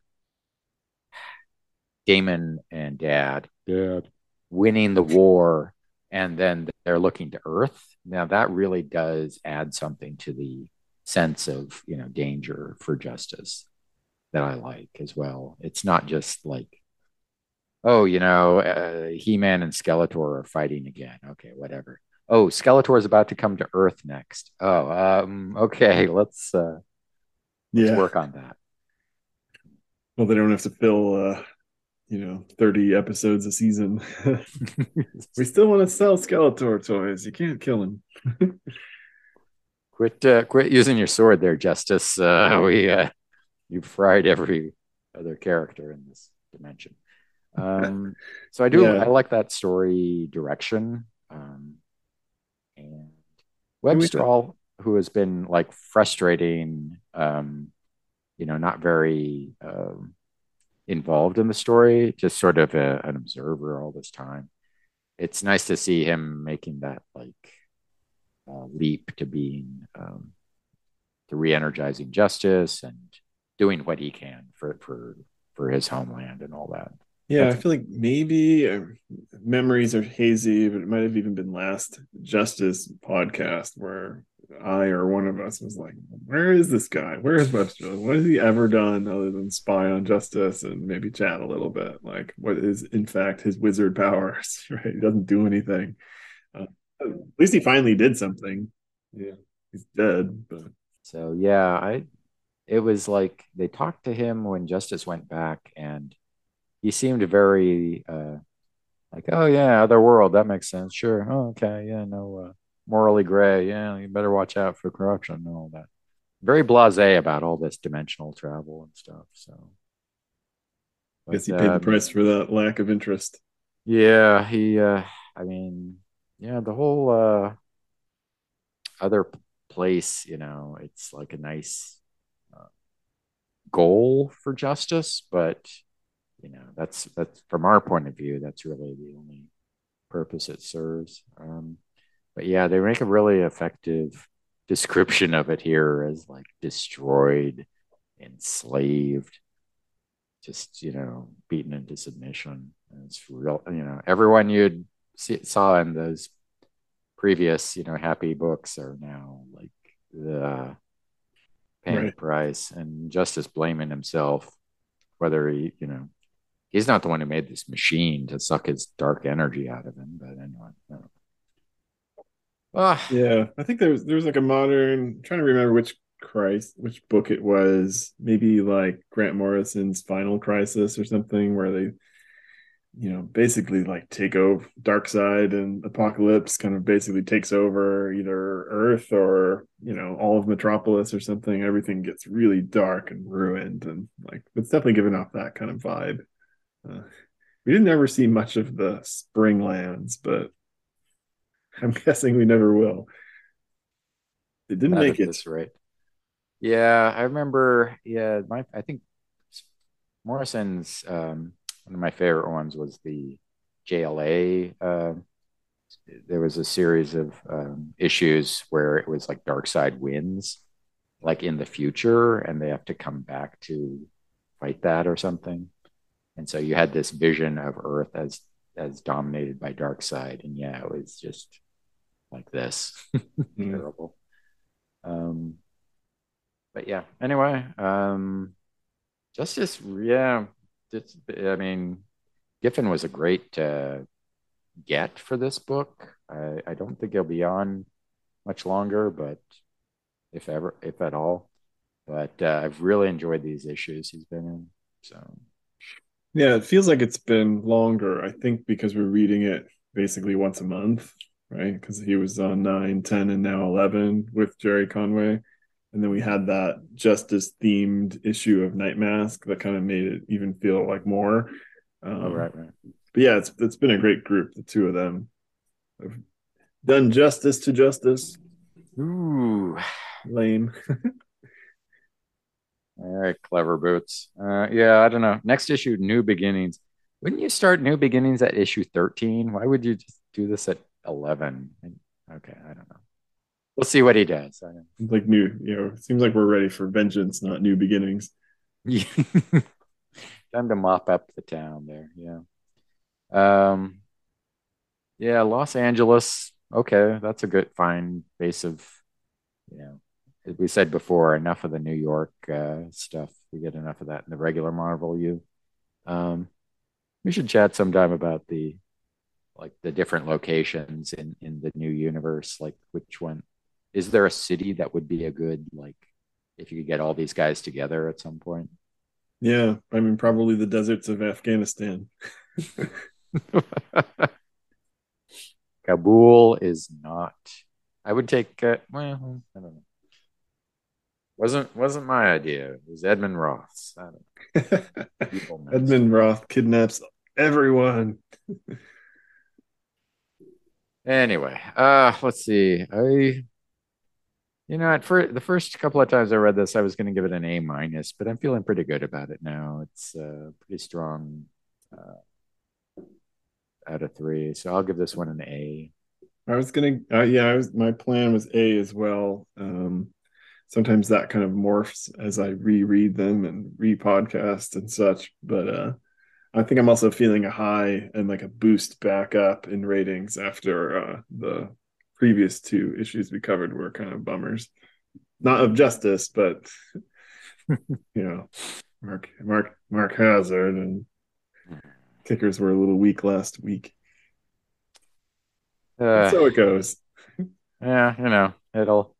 Damon and Dad, Dad winning the war, and then they're looking to Earth. Now that really does add something to the sense of you know danger for justice that I like as well. It's not just like oh, you know, uh, He Man and Skeletor are fighting again. Okay, whatever. Oh, Skeletor is about to come to Earth next. Oh, um, okay, let's uh, let's work on that. Well, they don't have to fill uh you know 30 episodes a season. we still want to sell Skeletor toys. You can't kill him. quit, uh, quit using your sword there, Justice. Uh, we uh, you fried every other character in this dimension. Um, so I do. Yeah. I like that story direction. Um, and Web we- who has been like frustrating, um, you know, not very um, involved in the story, just sort of a, an observer all this time. It's nice to see him making that like uh, leap to being um, to re-energizing justice and doing what he can for for for his homeland and all that. Yeah, I feel like maybe uh, memories are hazy, but it might have even been last Justice podcast where I or one of us was like, "Where is this guy? Where is Webster? What has he ever done other than spy on Justice and maybe chat a little bit? Like, what is in fact his wizard powers? Right? He doesn't do anything. Uh, at least he finally did something. Yeah, he's dead, but So yeah, I it was like they talked to him when Justice went back and he seemed very uh like, oh yeah, other world, that makes sense. Sure. Oh, okay, yeah, no uh morally gray. Yeah, you better watch out for corruption and all that. Very blasé about all this dimensional travel and stuff. So I guess he But, paid the um, price for that lack of interest. Yeah, he uh I mean, yeah, the whole uh other place, you know, it's like a nice goal for justice, but you know that's that's from our point of view, that's really the only purpose it serves. Um, but yeah, they make a really effective description of it here as like destroyed, enslaved, just you know beaten into submission. And it's real, you know, everyone you'd see, saw in those previous, you know, happy books are now like the paying right. the price, and Justice blaming himself, whether he, you know, he's not the one who made this machine to suck his dark energy out of him, but anyway. No. Ah. Yeah, I think there's there's like a modern. I'm trying to remember which Christ, which book it was. Maybe like Grant Morrison's Final Crisis or something, where they, you know, basically like take over Darkseid and Apokolips kind of basically takes over either Earth or you know all of Metropolis or something. Everything gets really dark and ruined, and like it's definitely giving off that kind of vibe. Uh, we didn't ever see much of the spring lands, but I'm guessing we never will. It didn't Not make it. That's right. Yeah, I remember. Yeah, my I think Morrison's um, one of my favorite ones was the JLA. Uh, there was a series of um, issues where it was like Darkseid wins, like in the future, and they have to come back to fight that or something. And so you had this vision of Earth as as dominated by Darkseid, and yeah, it was just like this, mm-hmm. terrible. Um, but yeah, anyway, um, Justice, yeah, it's, I mean, Giffen was a great uh, get for this book. I, I don't think he'll be on much longer, but if ever, if at all. But uh, I've really enjoyed these issues he's been in. So, yeah, it feels like it's been longer. I think because we're reading it basically once a month, right? Because he was on 9, 10, and now 11 with Gerry Conway and then we had that justice themed issue of Nightmask that kind of made it even feel like more. Um, oh, right, right. But yeah, it's it's been a great group. The two of them have done justice to justice. Ooh, lame. All right, clever boots. Uh, yeah, I don't know. Next issue, New Beginnings. Wouldn't you start New Beginnings at issue thirteen? Why would you just do this at eleven? Okay, I don't know. We'll see what he does. Like new, you know, it seems like we're ready for vengeance, not new beginnings. Time to mop up the town there. Yeah. Um, yeah, Los Angeles. Okay, that's a good fine base of, you know, as we said before, enough of the New York uh, stuff. We get enough of that in the regular Marvel U. Um, we should chat sometime about the like the different locations in in the new universe, like which one is there a city that would be a good like if you could get all these guys together at some point? Yeah, I mean probably the deserts of Afghanistan. Kabul is not. I would take. Uh, well, I don't know. Wasn't wasn't my idea. It was Edmund Roth's. Edmund Roth kidnaps everyone. anyway, uh, let's see. I you know, at first, the first couple of times I read this, I was going to give it an A minus, but I'm feeling pretty good about it now. It's uh, pretty strong uh, out of three, so I'll give this one an A. I was gonna, uh, yeah, I was. My plan was A as well. Um, sometimes that kind of morphs as I reread them and re-podcast and such, but uh, I think I'm also feeling a high and like a boost back up in ratings after uh, the previous two issues we covered were kind of bummers. Not of justice, but you know, Mark Mark Mark Hazzard and kickers were a little weak last week. Uh, so it goes. Yeah, you know, it'll.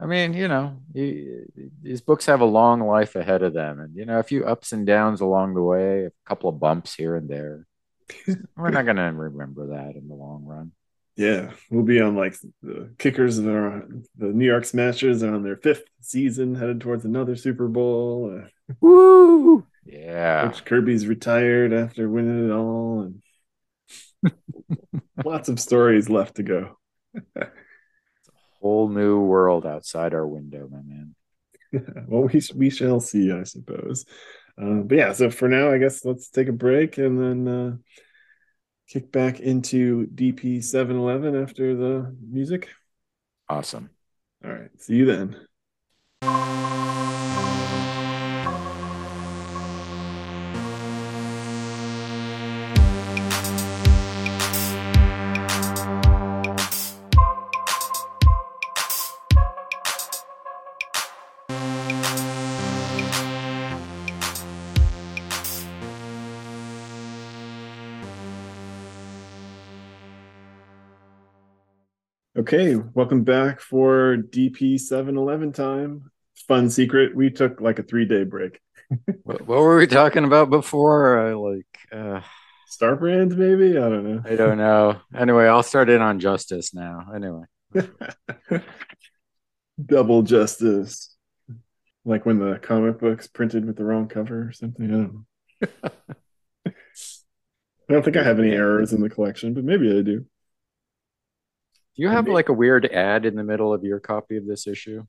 I mean, you know, you, these books have a long life ahead of them, and you know, a few ups and downs along the way, a couple of bumps here and there. We're not going to remember that in the long run. Yeah, we'll be on like the kickers and the New York Smashers are on their fifth season, headed towards another Super Bowl. Uh, Woo! Yeah, Coach Kirby's retired after winning it all, and lots of stories left to go. it's a whole new world outside our window, my man. well, we we shall see, I suppose. Uh, but yeah, so for now, I guess let's take a break and then uh, kick back into DP seven eleven after the music. Awesome. All right. See you then. Okay, welcome back for DP seven eleven time. Fun secret: we took like a three day break. what, what, were we talking about before? Uh, like uh, Star Brand, maybe? I don't know. I don't know. Anyway, I'll start in on Justice now. Anyway, double justice, like when the comic books printed with the wrong cover or something. I don't know. I don't think I have any errors in the collection, but maybe I do. Do you have like a weird ad in the middle of your copy of this issue?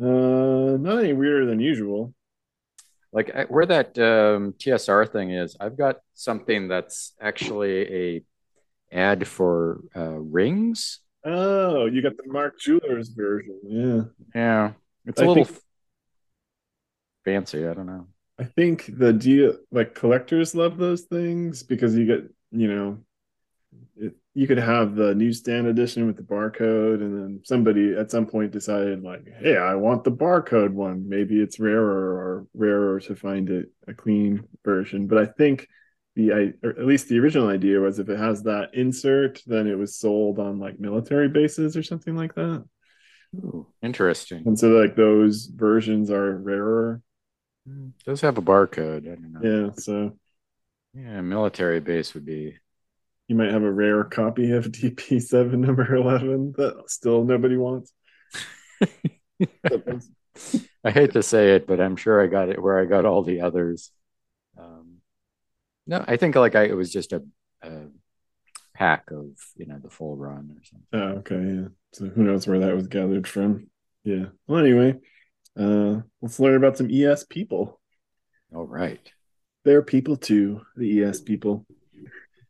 Uh, not any weirder than usual. Like where that um, TSR thing is, I've got something that's actually a ad for uh, rings. Oh, you got the Mark Jewelers version, yeah. Yeah, it's a I little think, fancy. I don't know. I think the deal, like collectors love those things because you get, you know, it, you could have the newsstand edition with the barcode and then somebody at some point decided like hey i want the barcode one. Maybe it's rarer or rarer to find it a clean version. But i think the I, or at least the original idea was if it has that insert then it was sold on like military bases or something like that. Ooh, interesting. And so like those versions are rarer. It does have a barcode i don't know. Yeah so. Yeah military base would be you might have a rare copy of DP7 number 11 that still nobody wants. I hate to say it, but I'm sure I got it where I got all the others. Um, no, I think like I, it was just a, a, pack of, you know, the full run or something. Oh, okay. Yeah. So who knows where that was gathered from. Yeah. Well, anyway, uh, let's learn about some ES people. All right. They're people too, the ES people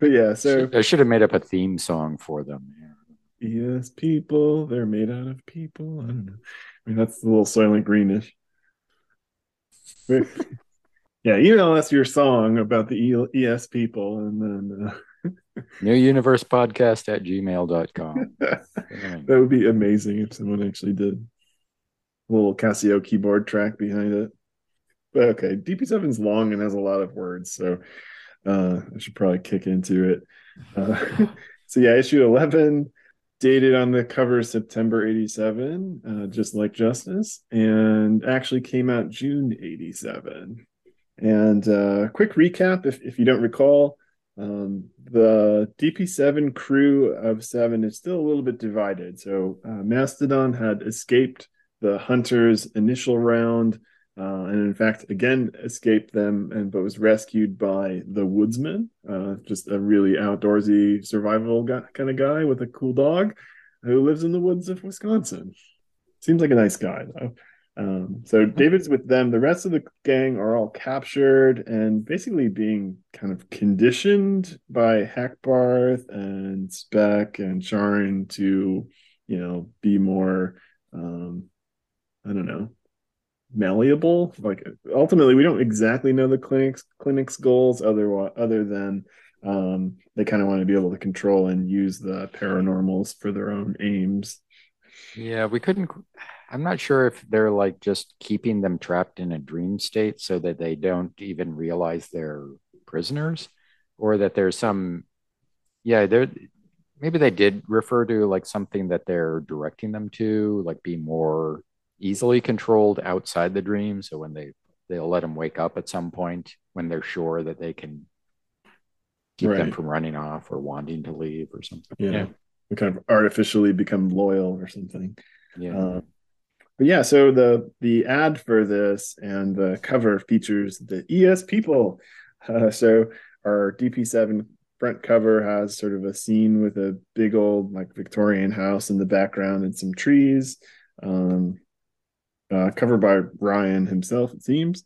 but yeah, so I should have made up a theme song for them. Yes, people, they're made out of people. I don't know. I mean, that's a little Soylent Greenish. yeah, email us your song about the ES people and then uh... New Universe Podcast at gmail.com. that would be amazing if someone actually did a little Casio keyboard track behind it. But okay, DP7's long and has a lot of words, so uh, I should probably kick into it. Uh, so yeah, issue eleven, dated on the cover September '87, uh, just like Justice, and actually came out June '87. And uh, quick recap, if if you don't recall, um, the DP7 crew of seven is still a little bit divided. So uh, Mastodon had escaped the Hunter's initial round uh, and in fact again escaped them and but was rescued by the woodsman uh, just a really outdoorsy survival guy, kind of guy with a cool dog who lives in the woods of wisconsin. Seems like a nice guy though. Um, so david's with them. The rest of the gang are all captured and basically being kind of conditioned by hackbarth and speck and sharon to you know be more um, i don't know malleable? Like ultimately we don't exactly know the clinic's clinic's goals other other than um, they kind of want to be able to control and use the paranormals for their own aims. Yeah we couldn't i'm not sure if they're like just keeping them trapped in a dream state so that they don't even realize they're prisoners or that there's some yeah there maybe they did refer to like something that they're directing them to like be more easily controlled outside the dream. So when they they'll let them wake up at some point when they're sure that they can keep right. them from running off or wanting to leave or something. Yeah. yeah. We kind of artificially become loyal or something. Yeah. Uh, but yeah, so the the ad for this and the cover features the ES people. Uh, so our DP7 front cover has sort of a scene with a big old like Victorian house in the background and some trees. Um, uh, cover by Ryan himself, it seems.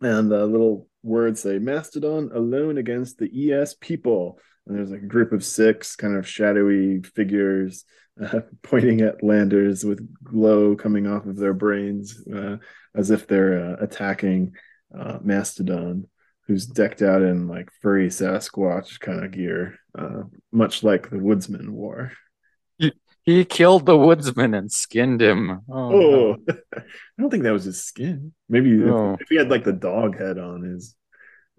And the little words say Mastodon alone against the ES people. And there's a group of six kind of shadowy figures uh, pointing at landers with glow coming off of their brains uh, as if they're uh, attacking uh, Mastodon, who's decked out in like furry Sasquatch kind of gear, uh, much like the woodsman wore. He killed the woodsman and skinned him. Oh, oh. No. I don't think that was his skin. Maybe if, if, he had like the dog head on his.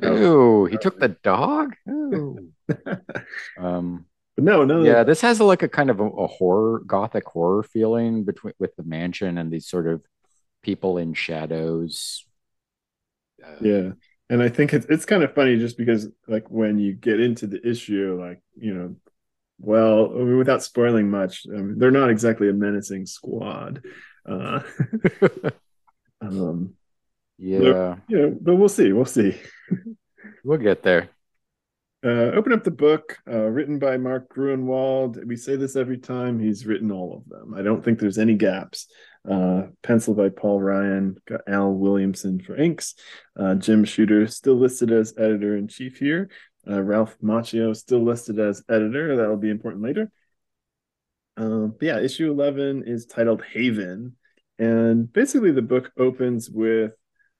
Ooh, he took the dog. Ooh. um, but no, no. Yeah, this has like a kind of a, a, horror, gothic horror feeling between with the mansion and these sort of people in shadows. Uh, yeah, and I think it's it's kind of funny just because like when you get into the issue, like you know, well, without spoiling much, um, they're not exactly a menacing squad. Uh, um, yeah, yeah, but we'll see. We'll see. we'll get there. Uh, open up the book, uh, written by Mark Gruenwald. We say this every time. He's written all of them. I don't think there's any gaps. Uh, pencil by Paul Ryan, got Al Williamson for inks. Uh, Jim Shooter still listed as editor in chief here. Uh, Ralph Macchio still listed as editor. That'll be important later. Um, but yeah, issue 11 is titled Haven. And basically, the book opens with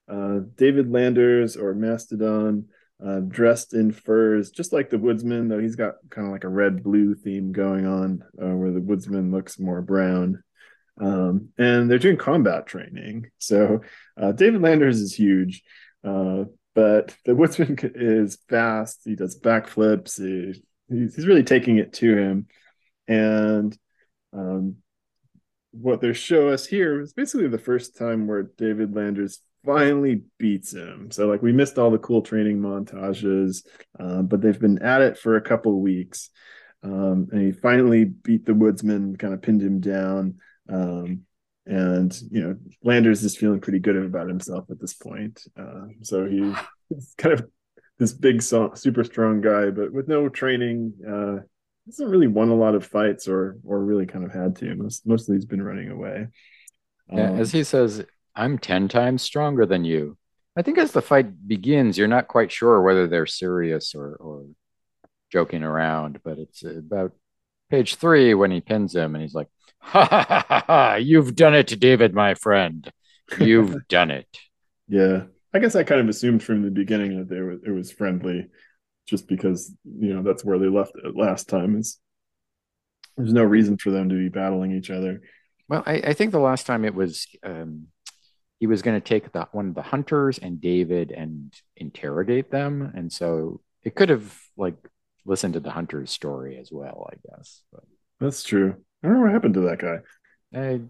uh, David Landers or Mastodon uh, dressed in furs, just like the woodsman, though he's got kind of like a red blue theme going on, uh, where the woodsman looks more brown. Um, and they're doing combat training. So uh, David Landers is huge, uh, but the woodsman is fast. He does backflips. He, he's really taking it to him. And um, what they show us here is basically the first time where David Landers finally beats him. So like we missed all the cool training montages, uh, but they've been at it for a couple weeks. Um, and he finally beat the woodsman, kind of pinned him down. Um, and you know, Landers is feeling pretty good about himself at this point. Uh, so he's kind of this big, super strong guy, but with no training. Uh, hasn't really won a lot of fights or or really kind of had to. Most mostly he's been running away. Yeah, um, as he says, I'm 10 times stronger than you. I think as the fight begins, you're not quite sure whether they're serious or, or joking around, but it's about page three when he pins him and he's like, ha ha ha ha, ha. you've done it, David, my friend. You've done it. Yeah. I guess I kind of assumed from the beginning that they were, it was friendly just because, you know, that's where they left it last time is there's no reason for them to be battling each other. Well, I, I think the last time it was um, he was going to take the, one of the hunters and David and interrogate them. And so it could have like listened to the hunter's story as well, I guess. But that's true. I don't know what happened to that guy. I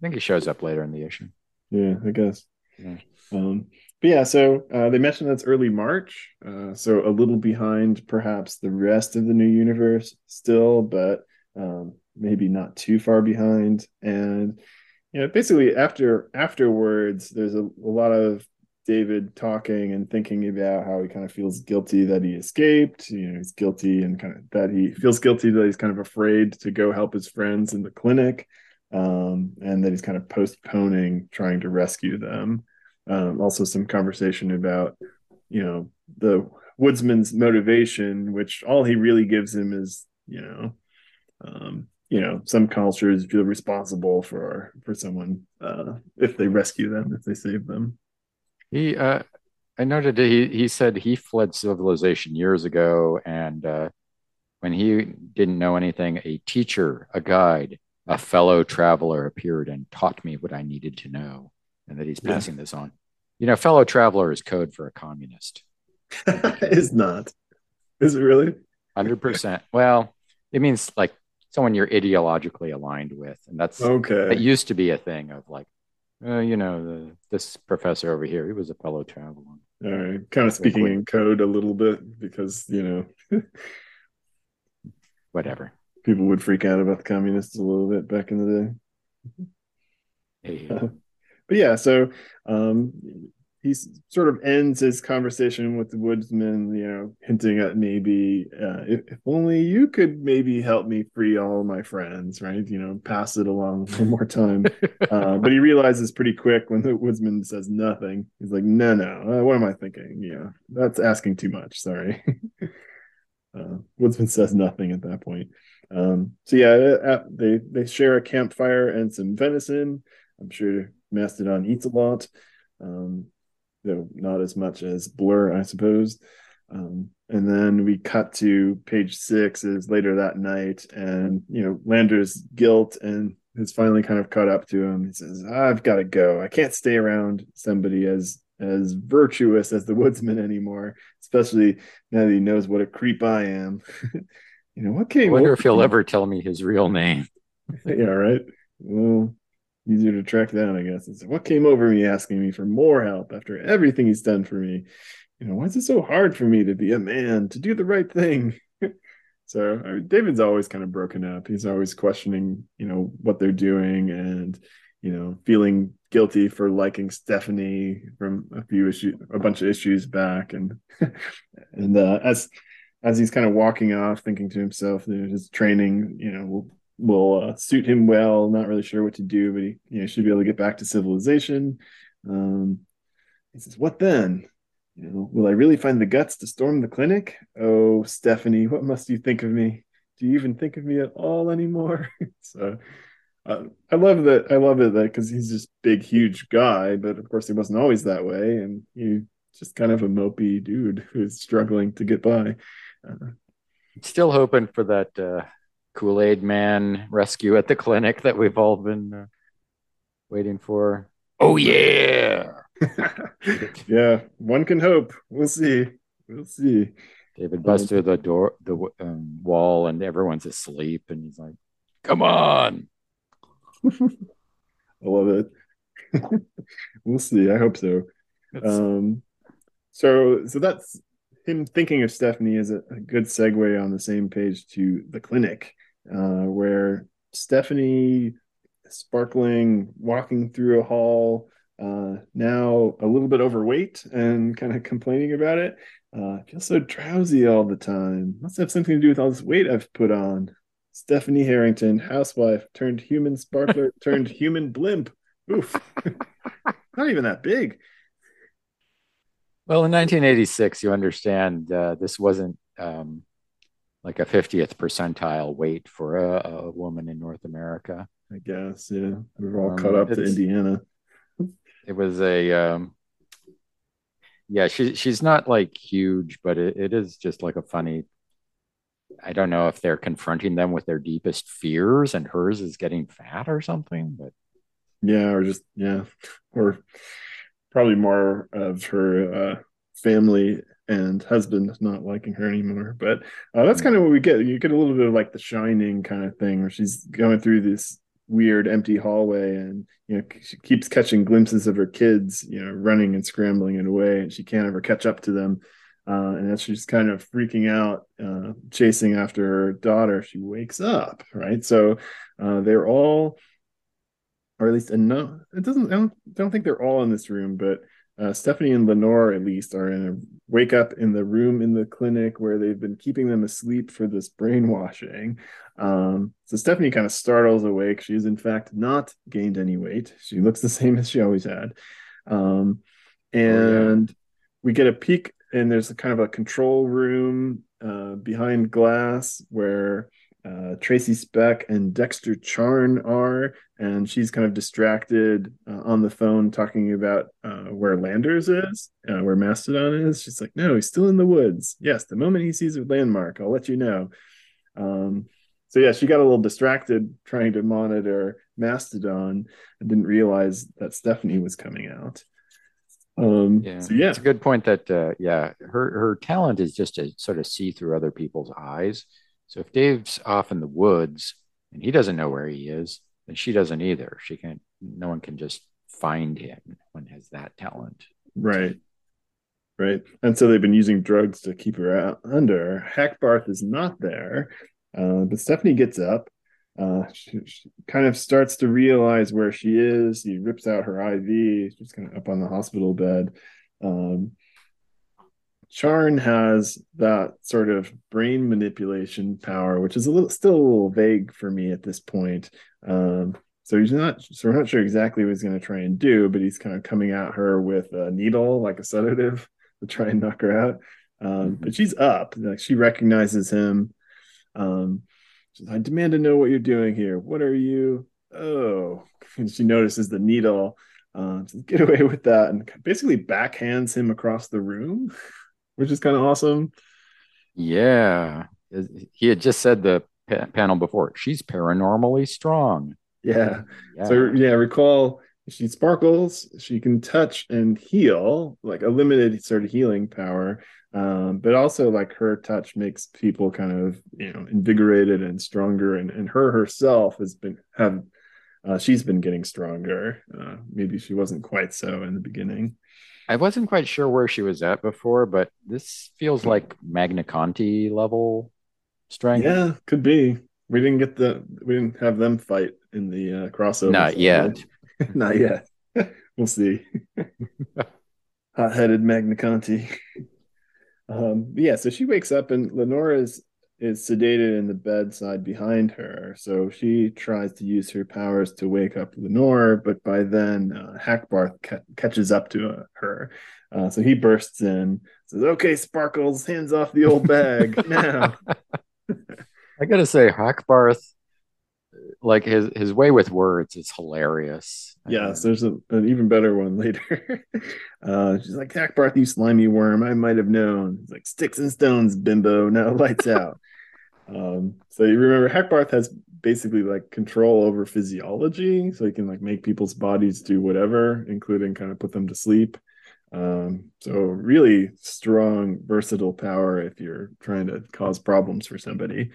think he shows up later in the issue. Yeah, I guess. Yeah. Um, but yeah, so uh, they mentioned that's early March, uh, so a little behind perhaps the rest of the new universe still, but um, maybe not too far behind. And you know, basically after afterwards, there's a, a lot of David talking and thinking about how he kind of feels guilty that he escaped. You know, he's guilty and kind of that he feels guilty that he's kind of afraid to go help his friends in the clinic, um, and that he's kind of postponing trying to rescue them. Um, also, some conversation about you know the woodsman's motivation, which all he really gives him is you know um, you know some cultures feel responsible for for someone uh, if they rescue them if they save them he uh i noted he he said he fled civilization years ago and uh when he didn't know anything a teacher a guide a fellow traveler appeared and taught me what i needed to know and that he's passing yeah. this on. You know fellow traveler is code for a communist. Is not. Is it really? 100% well it means like someone you're ideologically aligned with, and that's okay. It used to be a thing of like, uh, you know, the, this professor over here, he was a fellow traveler. All right, kind of speaking in code a little bit because you know, whatever. People would freak out about the communists a little bit back in the day. Uh, but yeah, so um, he sort of ends his conversation with the woodsman, you know, hinting at maybe uh, if, if, only you could maybe help me free all my friends, right? You know, pass it along one more time. uh, but he realizes pretty quick when the woodsman says nothing. He's like, no, no, uh, what am I thinking? Yeah, that's asking too much. Sorry. Uh, woodsman says nothing at that point. Um, so yeah, uh, uh, they they share a campfire and some venison. I'm sure Mastodon eats a lot. Um, though not as much as Blur, I suppose. Um, and then we cut to page six is later that night, and you know Lander's guilt and has finally kind of caught up to him. He says, "I've got to go. I can't stay around somebody as as virtuous as the woodsman anymore, especially now that he knows what a creep I am." you know what came? I wonder if he'll ever tell me his real name. yeah, right. Well, easier to track down, I guess. It's what came over me asking me for more help after everything he's done for me. You know, why is it so hard for me to be a man, to do the right thing? so I mean, David's always kind of broken up. He's always questioning, you know, what they're doing and, you know, feeling guilty for liking Stephanie from a few issues, a bunch of issues back. And, and uh, as, as he's kind of walking off, thinking to himself, his training, you know, will will uh, suit him well. Not really sure what to do, but he you know, should be able to get back to civilization. Um, he says, "What then? You know, will I really find the guts to storm the clinic? Oh, Stephanie, what must you think of me? Do you even think of me at all anymore?" so. Uh, I love that. I love it that because he's just big, huge guy, but of course he wasn't always that way, and he just kind of a mopey dude who's struggling to get by. Uh, Still hoping for that uh, Kool Aid Man rescue at the clinic that we've all been uh, waiting for. Oh yeah, yeah. One can hope. We'll see. We'll see. David busts through the door, the um, wall, and everyone's asleep, and he's like, "Come on!" I love it. we'll see. I hope so. Um, so, so that's him thinking of Stephanie as a, a, good segue on the same page to the clinic uh, where Stephanie, sparkling, walking through a hall, uh, now a little bit overweight and kind of complaining about it. Uh, I feel so drowsy all the time. Must have something to do with all this weight I've put on. Stephanie Harrington, housewife, turned human sparkler, turned human blimp. Oof. Not even that big. Well, in 1986, you understand uh, this wasn't um, like a 50th percentile weight for a, a woman in North America. I guess, yeah. We're all um, caught up to Indiana. It was a um, yeah, she she's not like huge, but it, it is just like a funny. I don't know if they're confronting them with their deepest fears and hers is getting fat or something, but yeah, or just yeah, or probably more of her uh, family and husband not liking her anymore. But uh, that's kind of what we get. You get a little bit of like the shining kind of thing where she's going through this weird empty hallway and you know she keeps catching glimpses of her kids you know running and scrambling in a way and she can't ever catch up to them uh, and as she's kind of freaking out uh, chasing after her daughter she wakes up right so uh, they're all or at least no it doesn't I don't, I don't think they're all in this room but uh, Stephanie and Lenore, at least, are in a wake up in the room in the clinic where they've been keeping them asleep for this brainwashing. Um, so Stephanie kind of startles awake. She's in fact not gained any weight. She looks the same as she always had. Um, and oh, yeah. we get a peek, and there's a kind of a control room uh, behind glass where uh, Tracy Speck and Dexter Charn are, and she's kind of distracted uh, on the phone talking about uh, where Landers is, uh, where Mastodon is. She's like, "No, he's still in the woods. Yes, the moment he sees a landmark, I'll let you know." Um, so yeah, she got a little distracted trying to monitor Mastodon and didn't realize that Stephanie was coming out. Um, yeah, so yeah, it's a good point. That uh, yeah, her her talent is just to sort of see through other people's eyes so if Dave's off in the woods and he doesn't know where he is, then she doesn't either. She can't. No one can just find him when has that talent. Right. Right. And so they've been using drugs to keep her out under. Hackbarth is not there. Uh, but Stephanie gets up Uh, she, she, kind of starts to realize where she is. He rips out her IV. She's kind of up on the hospital bed. Um, Charn has that sort of brain manipulation power, which is a little still a little vague for me at this point. Um, so he's not so we're not sure exactly what he's going to try and do, but he's kind of coming at her with a needle, like a sedative, to try and knock her out. Um, mm-hmm. But she's up. Like she recognizes him. Um, I demand to know what you're doing here. What are you? Oh, and she notices the needle. Uh, get away with that, and basically backhands him across the room, which is kind of awesome. Yeah, he had just said the pa- panel before. She's paranormally strong. Yeah. yeah. So yeah, recall she sparkles. She can touch and heal, like a limited sort of healing power um, but also like her touch makes people kind of you know invigorated and stronger and, and her herself has been have uh, she's been getting stronger uh, maybe she wasn't quite so in the beginning i wasn't quite sure where she was at before but this feels like magna conti level strength. Yeah could be. We didn't get the we didn't have them fight in the uh, crossover not yet. not yet. We'll see. Hot-headed magna conti. Um, yeah, so she wakes up and Lenora is is sedated in the bedside behind her. So she tries to use her powers to wake up Lenore, but by then uh, Hackbarth ca- catches up to uh, her. Uh, so he bursts in, says, "Okay, Sparkles, hands off the old bag now." I gotta say, Hackbarth like his his way with words is hilarious. Yes, there's a, an even better one later. uh, she's like, Hackbarth, you slimy worm. I might have known. It's like sticks and stones, bimbo. Now lights out. Um, so you remember Hackbarth has basically like control over physiology, so he can like make people's bodies do whatever, including kind of put them to sleep. Um, so really strong, versatile power if you're trying to cause problems for somebody.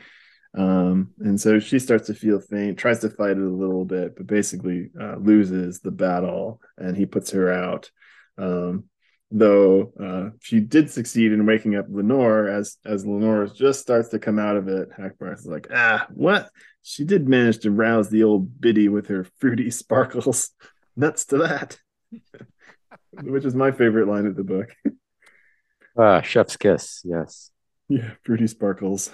Um, and so she starts to feel faint, tries to fight it a little bit, but basically uh, loses the battle, and he puts her out. Um, though uh, she did succeed in waking up Lenore, as as Lenore just starts to come out of it, Hackbarth is like, ah, what? She did manage to rouse the old biddy with her fruity sparkles. Nuts to that. Which is my favorite line of the book. Ah, chef's kiss, yes. Yeah, fruity sparkles.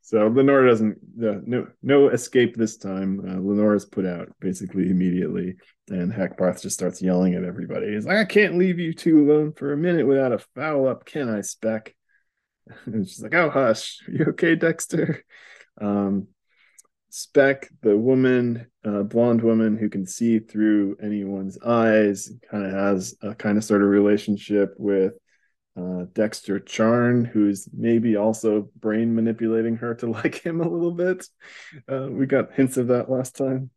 So Lenore doesn't uh, no no escape this time. Uh, put out basically immediately, and Hackbarth just starts yelling at everybody. He's like, "I can't leave you two alone for a minute without a foul up, can I, Speck?" And she's like, "Oh, hush. Are you okay, Dexter?" Um, Speck, the woman, uh, blonde woman who can see through anyone's eyes, kind of has a kind of sort of relationship with uh, Dexter Charn, who's maybe also brain manipulating her to like him a little bit. Uh, we got hints of that last time.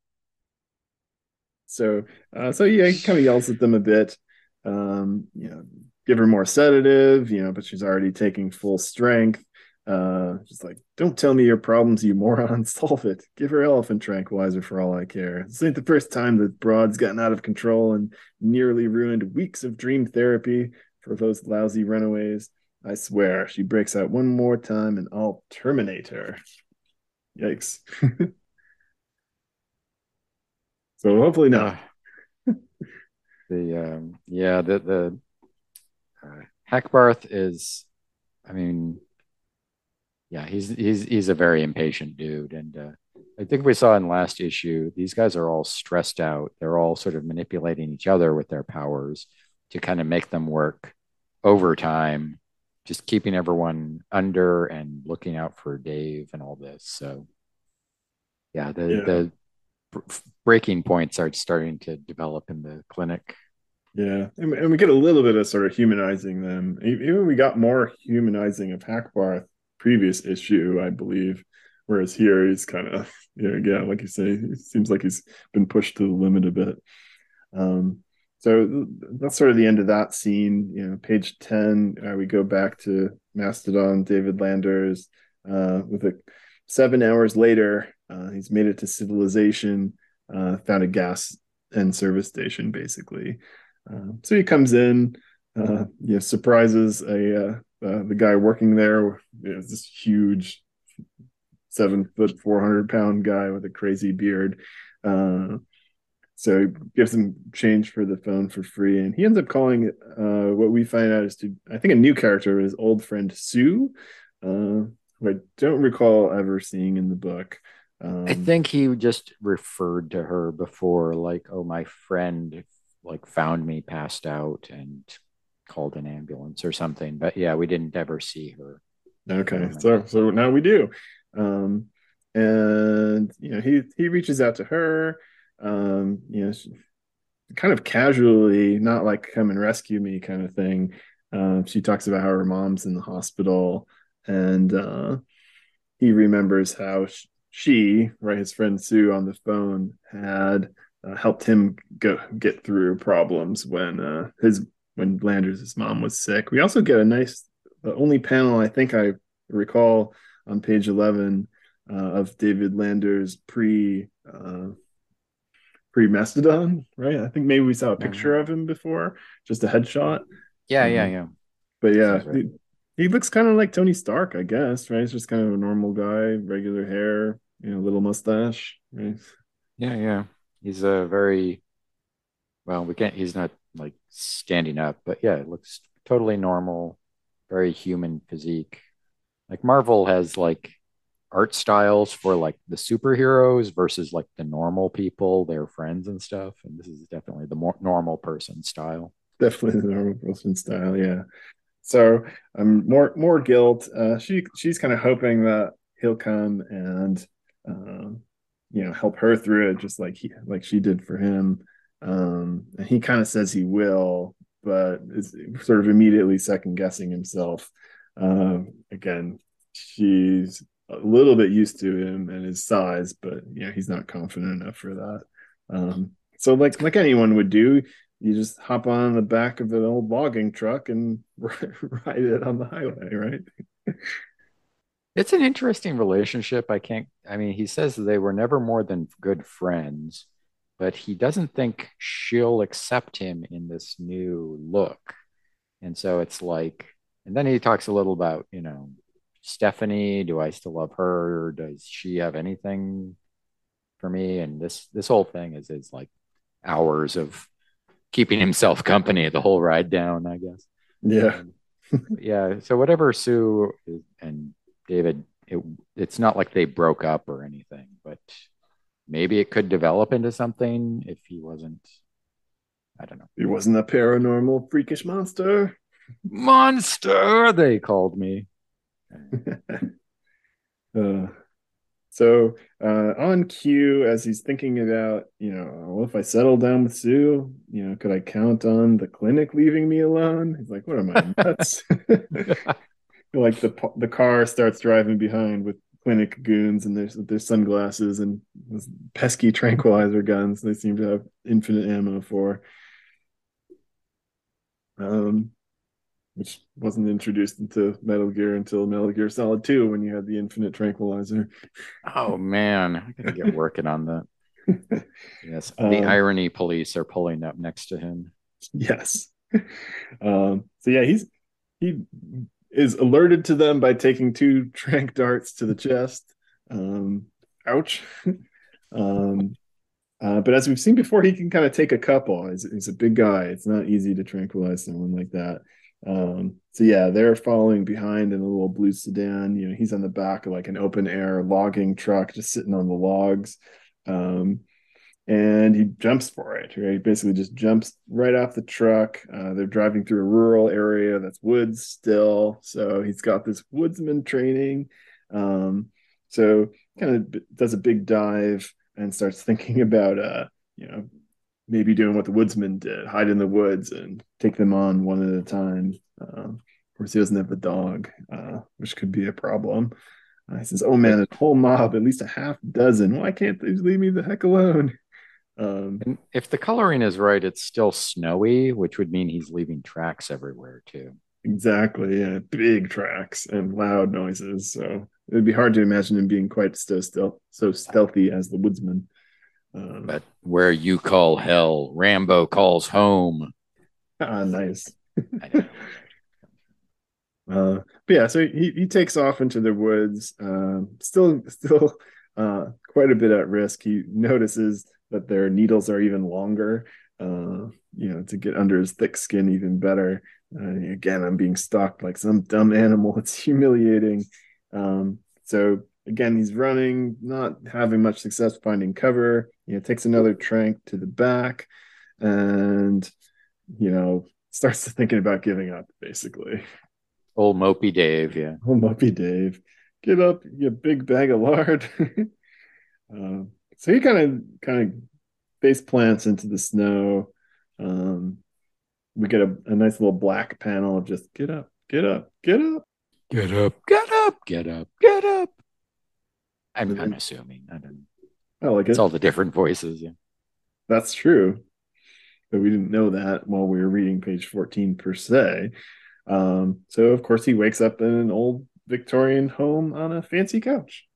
So, uh, so yeah, he kind of yells at them a bit. Um, you know, give her more sedative, you know, but she's already taking full strength. Uh, just like, don't tell me your problems, you moron. Solve it. Give her elephant tranquilizer for all I care. This ain't the first time that Broad's gotten out of control and nearly ruined weeks of dream therapy for those lousy runaways. I swear, she breaks out one more time and I'll terminate her. Yikes. so hopefully not. Uh, the um, yeah, the the uh, Hackbarth is, I mean, yeah, he's he's he's a very impatient dude, and uh, I think we saw in last issue these guys are all stressed out. They're all sort of manipulating each other with their powers to kind of make them work overtime, just keeping everyone under and looking out for Dave and all this. So, yeah, the yeah. the breaking points are starting to develop in the clinic. Yeah, and, and we get a little bit of sort of humanizing them. Even we got more humanizing of Hackbarth previous issue, I believe. Whereas here he's kind of, you know, yeah, like you say, it seems like he's been pushed to the limit a bit. Um, so that's sort of the end of that scene. You know, page ten, uh, we go back to Mastodon, David Landers, uh, with a seven hours later, uh, he's made it to civilization, uh, found a gas and service station, basically. Uh, so he comes in, uh, you know, surprises a the guy working there. You know, this huge seven foot, 400 pound guy with a crazy beard. Uh, so he gives him change for the phone for free. And he ends up calling uh, what we find out is to, I think, a new character, his old friend Sue, uh, who I don't recall ever seeing in the book. Um, I think he just referred to her before, like, oh, my friend like found me passed out and called an ambulance or something. But yeah, we didn't ever see her. Okay, so so now we do, um, and you know he he reaches out to her, um, you know, kind of casually, not like come and rescue me kind of thing. Um, she talks about how her mom's in the hospital, and uh, he remembers how she, right, his friend Sue on the phone had uh, helped him go get through problems when uh, his when Landers' mom was sick. We also get a nice, the only panel I think I recall on page eleven uh, of David Landers pre uh, pre Mastodon, right? I think maybe we saw a picture mm-hmm. of him before, just a headshot. Yeah, um, yeah, yeah. But yeah, right. he, he, looks kind of like Tony Stark, I guess, right? He's just kind of a normal guy, regular hair, you know, little mustache, right? Yeah, yeah. He's a very well, we can't he's not like standing up, but yeah, it looks totally normal, very human physique. Like Marvel has like art styles for like the superheroes versus like the normal people, their friends and stuff. And this is definitely the more normal person style. Definitely the normal person style, yeah. So um more more guilt. Uh she she's kind of hoping that he'll come and um you know help her through it just like he like she did for him. Um and he kind of says he will, but is sort of immediately second guessing himself. Um again, she's a little bit used to him and his size, but yeah, he's not confident enough for that. Um, so like like anyone would do, you just hop on the back of an old logging truck and ride it on the highway, right? it's an interesting relationship. I can't. I mean, he says they were never more than good friends, but he doesn't think she'll accept him in this new look, and so it's like. And then he talks a little about you know Stephanie? Do I still love her? Does she have anything for me? And this this whole thing is is like hours of keeping himself company the whole ride down, I guess. Yeah. Um, yeah. So whatever Sue and David, it, it's not like they broke up or anything, but maybe it could develop into something if he wasn't. I don't know. He wasn't a paranormal freakish monster. Monster, they called me. uh, so uh, on cue, as he's thinking about, you know, well, if I settle down with Sue, you know, could I count on the clinic leaving me alone? He's like, what am I nuts? like the the car starts driving behind with clinic goons and there's their sunglasses and pesky tranquilizer guns. They seem to have infinite ammo for. Um, which wasn't introduced into Metal Gear until Metal Gear Solid 2 when you had the infinite tranquilizer. Oh man, I gotta get working on that. yes, the um, irony police are pulling up next to him. Yes. Um, so yeah, he's he is alerted to them by taking two trank darts to the chest. Um, ouch. um, uh, but as we've seen before, he can kind of take a couple. He's, he's a big guy. It's not easy to tranquilize someone like that. Um, so yeah, they're following behind in a little blue sedan. You know, he's on the back of like an open air logging truck, just sitting on the logs. Um, and he jumps for it, right? He basically just jumps right off the truck. Uh, they're driving through a rural area that's woods still. So he's got this woodsman training. Um, so kind of does a big dive and starts thinking about, uh, you know, maybe doing what the woodsman did, hide in the woods and take them on one at a time. Uh, of course, he doesn't have a dog, uh, which could be a problem. Uh, he says, "Oh man, a whole mob, at least a half dozen. Why can't they leave me the heck alone?" Um, and if the coloring is right, it's still snowy, which would mean he's leaving tracks everywhere too. Exactly, yeah, big tracks and loud noises. So it'd be hard to imagine him being quite so stealth, so stealthy as the woodsman. Um, but where you call hell, Rambo calls home. Ah, nice. Uh, but yeah, so he, he takes off into the woods, uh, still still uh, quite a bit at risk. He notices that their needles are even longer, uh, you know, to get under his thick skin even better. Uh, again, I'm being stalked like some dumb animal. It's humiliating. Um, so again, he's running, not having much success finding cover. You know, takes another trank to the back, and you know, starts thinking about giving up, basically. Old mopey Dave, yeah. Old mopey Dave, get up, you big bag of lard. uh, so he kind of kind of face plants into the snow. Um, we get a, a nice little black panel of just get up, get up, get up, get up, get up, get up, get up. I'm, I'm assuming. I don't know. I like it. It's all the different voices. Yeah. That's true. But we didn't know that while we were reading page 14 per se. Um, so, of course, he wakes up in an old Victorian home on a fancy couch.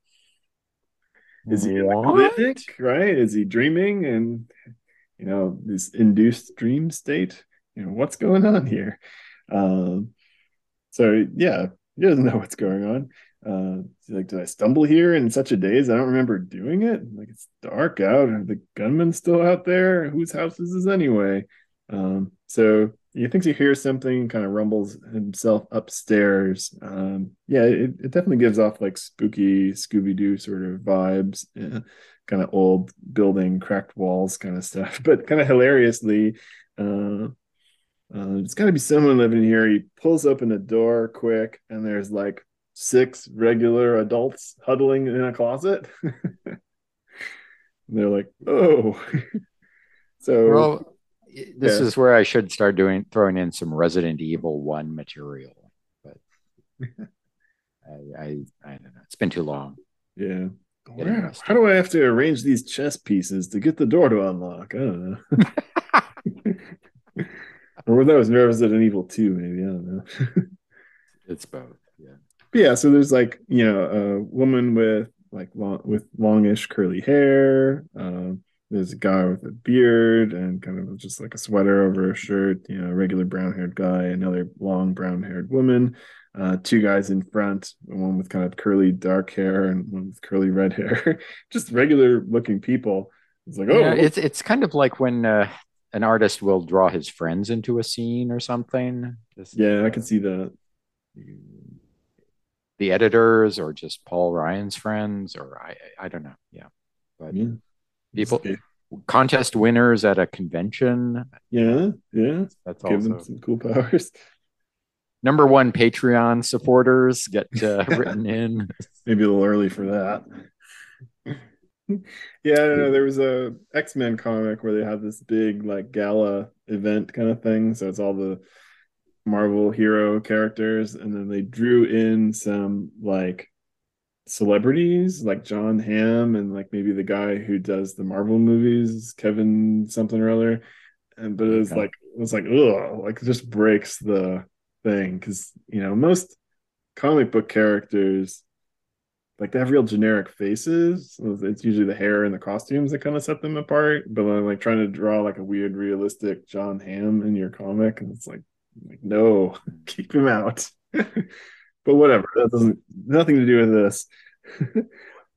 Is he clinic, right? Is he dreaming and, you know, this induced dream state? You know, what's going on here? Um, so, yeah, he doesn't know what's going on. Uh, like, did I stumble here in such a daze? I don't remember doing it. Like, it's dark out. Are the gunmen still out there? Whose house is this anyway? Um, so he thinks he hears something, kind of rumbles himself upstairs. Um, yeah, it, it definitely gives off like spooky Scooby Doo sort of vibes, yeah, kind of old building, cracked walls kind of stuff, but kind of hilariously. Uh, uh, there's got to be someone living here. He pulls open the door quick, and there's like six regular adults huddling in a closet. they're like, oh. so well, this yeah. is where I should start doing throwing in some Resident Evil One material, but I, I, I don't know. It's been too long. Yeah. Where, how do I have to arrange these chess pieces to get the door to unlock? I don't know. or was that was Resident Evil 2, maybe. I don't know. it's both yeah, so there's like you know a woman with like long with longish curly hair. Um, there's a guy with a beard and kind of just like a sweater over a shirt. You know, a regular brown haired guy, another long brown haired woman. Uh, two guys in front, one with kind of curly dark hair and one with curly red hair. just regular looking people. It's like, oh, yeah, it's it's kind of like when uh, an artist will draw his friends into a scene or something. Just, yeah, I can see that the editors or just Paul Ryan's friends or I I don't know. Yeah. But yeah. people contest winners at a convention. Yeah, yeah. That's Give also them some cool powers. Number one Patreon supporters get uh, written in. Maybe a little early for that. yeah, I don't know. There was a X Men comic where they had this big like gala event kind of thing. So it's all the Marvel hero characters, and then they drew in some like celebrities like Jon Hamm and like maybe the guy who does the Marvel movies, Kevin something or other. And but it was okay. like it was like ugh, like just breaks the thing because you know most comic book characters like they have real generic faces. It's usually the hair and the costumes that kind of set them apart. But I'm like trying to draw like a weird realistic Jon Hamm in your comic, and it's like like, no, keep him out. but whatever. That doesn't nothing to do with this.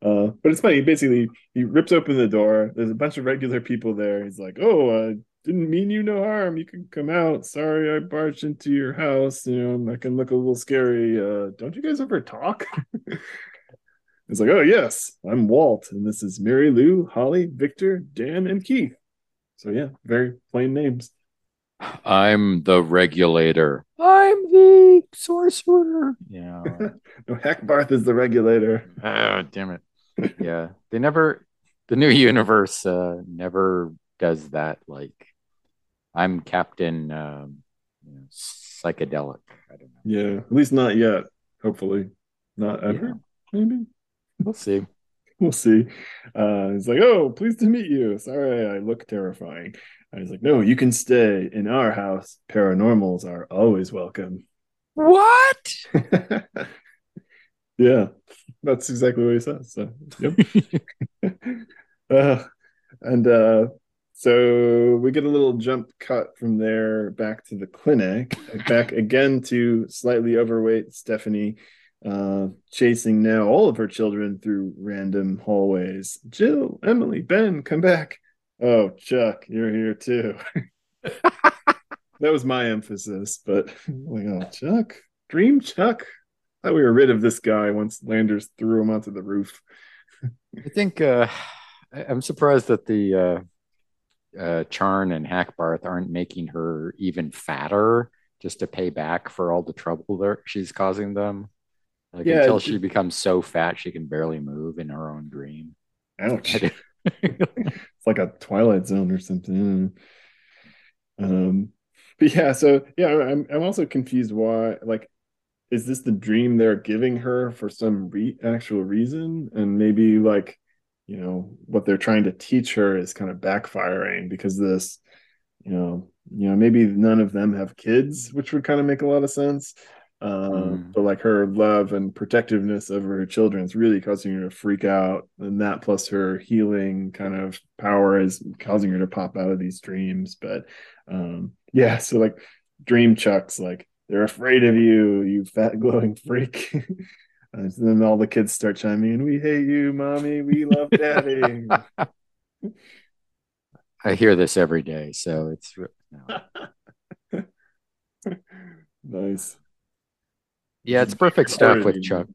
uh, but it's funny. Basically, he rips open the door. There's a bunch of regular people there. He's like, "Oh, I didn't mean you no harm. You can come out. Sorry, I barged into your house. You know, I can look a little scary. Uh, don't you guys ever talk?" It's like, "Oh yes, I'm Walt, and this is Mary Lou, Holly, Victor, Dan, and Keith." So yeah, very plain names. I'm the regulator. I'm the sorcerer. Yeah. no, Hackbarth is the regulator. Oh, damn it. Yeah. They never, the new universe uh, never does that. Like, I'm Captain um, you know, Psychedelic. I don't know. Yeah. At least not yet. Hopefully. Not ever. Yeah. Maybe. We'll see. We'll see. Uh, he's like, oh, pleased to meet you. Sorry, I look terrifying. I was like, no, you can stay in our house. Paranormals are always welcome. What? yeah, that's exactly what he says. So, yep. uh, and uh, so we get a little jump cut from there back to the clinic, back again to slightly overweight Stephanie, uh, chasing now all of her children through random hallways. Jill, Emily, Ben, come back. Oh, Chuck, you're here too. that was my emphasis, but like, oh, Chuck, Dream Chuck. I thought we were rid of this guy once Landers threw him onto the roof. I think uh, I'm surprised that the uh, uh, Charn and Hackbarth aren't making her even fatter just to pay back for all the trouble that she's causing them. Like yeah, until she becomes so fat she can barely move in her own dream. Ouch. it's like a Twilight Zone or something. Um, but yeah, so yeah, I'm I'm also confused why like is this the dream they're giving her for some re- actual reason and maybe like you know what they're trying to teach her is kind of backfiring because this you know you know maybe none of them have kids which would kind of make a lot of sense uh, mm. but like her love and protectiveness over her children is really causing her to freak out and that plus her healing kind of power is causing her to pop out of these dreams but um yeah so like dream chucks like they're afraid of you, you fat glowing freak. and then all the kids start chiming in, we hate you, mommy, we love daddy. I hear this every day, so it's no. nice. Yeah, it's mm. perfect stuff with Chuck.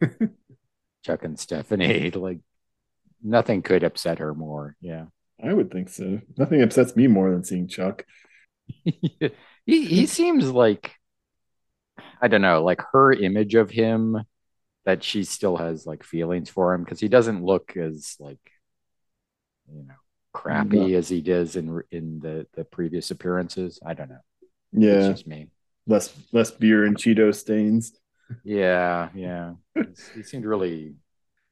Chuck and Stephanie. Like nothing could upset her more. Yeah. I would think so. Nothing upsets me more than seeing Chuck. he he seems like I don't know, like her image of him that she still has like feelings for him because he doesn't look as like you know crappy no. as he does in in the the previous appearances. I don't know. Yeah, it's just me. Less less beer and Cheeto stains. Yeah, yeah. he seemed really,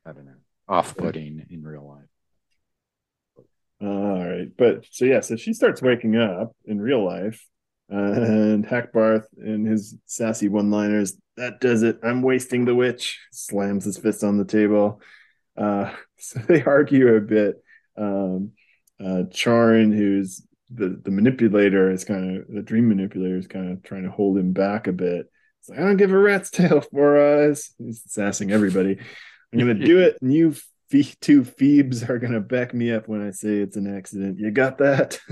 I don't know, off-putting in real life. All right, but so yeah, so she starts waking up in real life and Hackbarth in his sassy one-liners, that does it. I'm wasting the witch. Slams his fist on the table. Uh, so they argue a bit. Um, uh, Charn, who's the the manipulator, is kind of the dream manipulator, is kind of trying to hold him back a bit. It's like I don't give a rat's tail for us. He's sassing everybody. I'm gonna do it, and you two Phoebes are gonna back me up when I say it's an accident. You got that?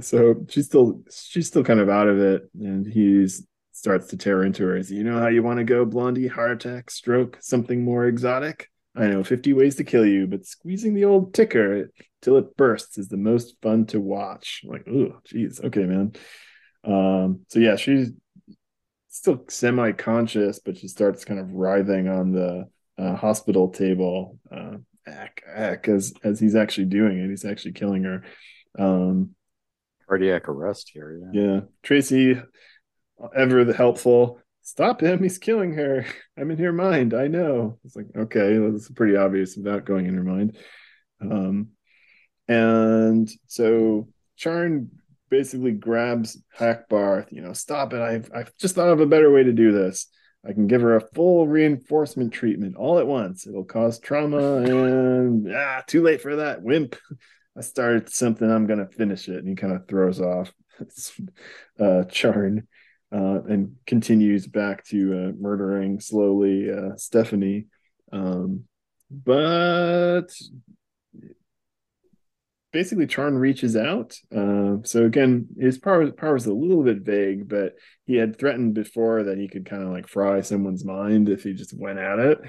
so she's still she's still kind of out of it and he starts to tear into her is you know how you want to go blondie heart attack stroke something more exotic i know 50 ways to kill you but squeezing the old ticker till it bursts is the most fun to watch I'm like oh geez okay man um so yeah she's still semi-conscious but she starts kind of writhing on the uh, hospital table uh ack, ack, as as he's actually doing it he's actually killing her um cardiac arrest here. Yeah. yeah. Tracy, ever the helpful. Stop him. He's killing her. I'm in her mind. I know. It's like, okay, that's pretty obvious without going in her mind. Um, and so Charn basically grabs Hackbarth, you know, stop it. I've, I've just thought of a better way to do this. I can give her a full reinforcement treatment all at once. It'll cause trauma and ah, too late for that. Wimp. I started something, I'm gonna finish it. And he kind of throws off uh, Charn uh, and continues back to uh, murdering slowly uh, Stephanie. Um, but basically, Charn reaches out. Uh, so again, his power power is a little bit vague, but he had threatened before that he could kind of like fry someone's mind if he just went at it.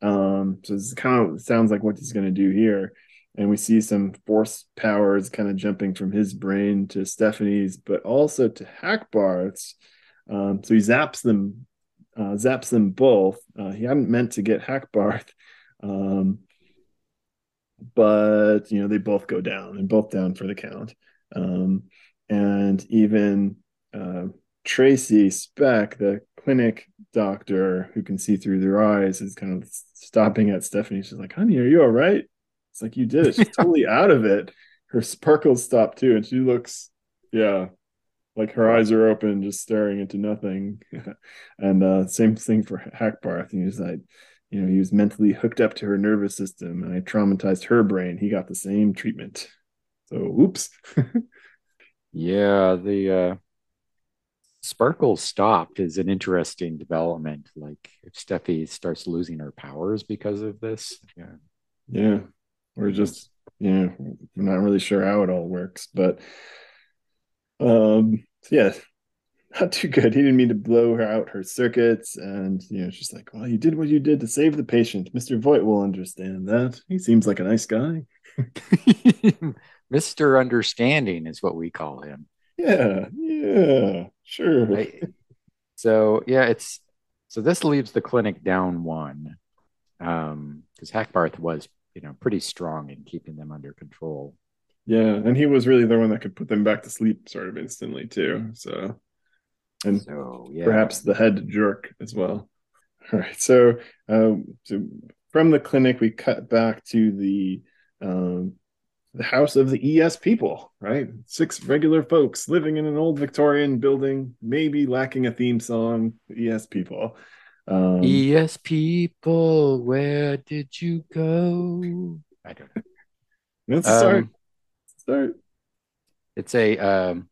Um, so this kind of sounds like what he's going to do here and we see some force powers kind of jumping from his brain to Stephanie's, but also to Hackbarth's. Um, so he zaps them, uh, zaps them both. Uh, he hadn't meant to get Hackbarth, um, but you know they both go down and both down for the count. Um, and even uh, Tracy Speck, the clinic doctor who can see through their eyes, is kind of stopping at Stephanie. She's like, "Honey, are you all right?" It's like you did it. She's totally out of it. Her sparkles stop too, and she looks, yeah, like her eyes are open, just staring into nothing. and uh, same thing for Hackbarth. He was like, you know, he was mentally hooked up to her nervous system, and I traumatized her brain. He got the same treatment. So, oops. yeah, the uh, Sparkle stopped is an interesting development. Like if Steffi starts losing her powers because of this, yeah, yeah, we're just yeah, we're not really sure how it all works, but um, yeah, not too good. He didn't mean to blow her out her circuits, and you know, she's like, "Well, you did what you did to save the patient. Mister Voight will understand that. He seems like a nice guy." Mister Understanding is what we call him. Yeah, yeah, sure. Right? So yeah, it's so this leaves the clinic down one, um, because Hackbarth was you know pretty strong in keeping them under control. Yeah, and he was really the one that could put them back to sleep sort of instantly too. So, and so, yeah. perhaps the head jerk as well. All right, so um, so from the clinic we cut back to the um, the house of the ES people, right? Six regular folks living in an old Victorian building, maybe lacking a theme song. ES people. Um, ES people, where did you go? I don't know. Let's um, start. Start. It's a. Um,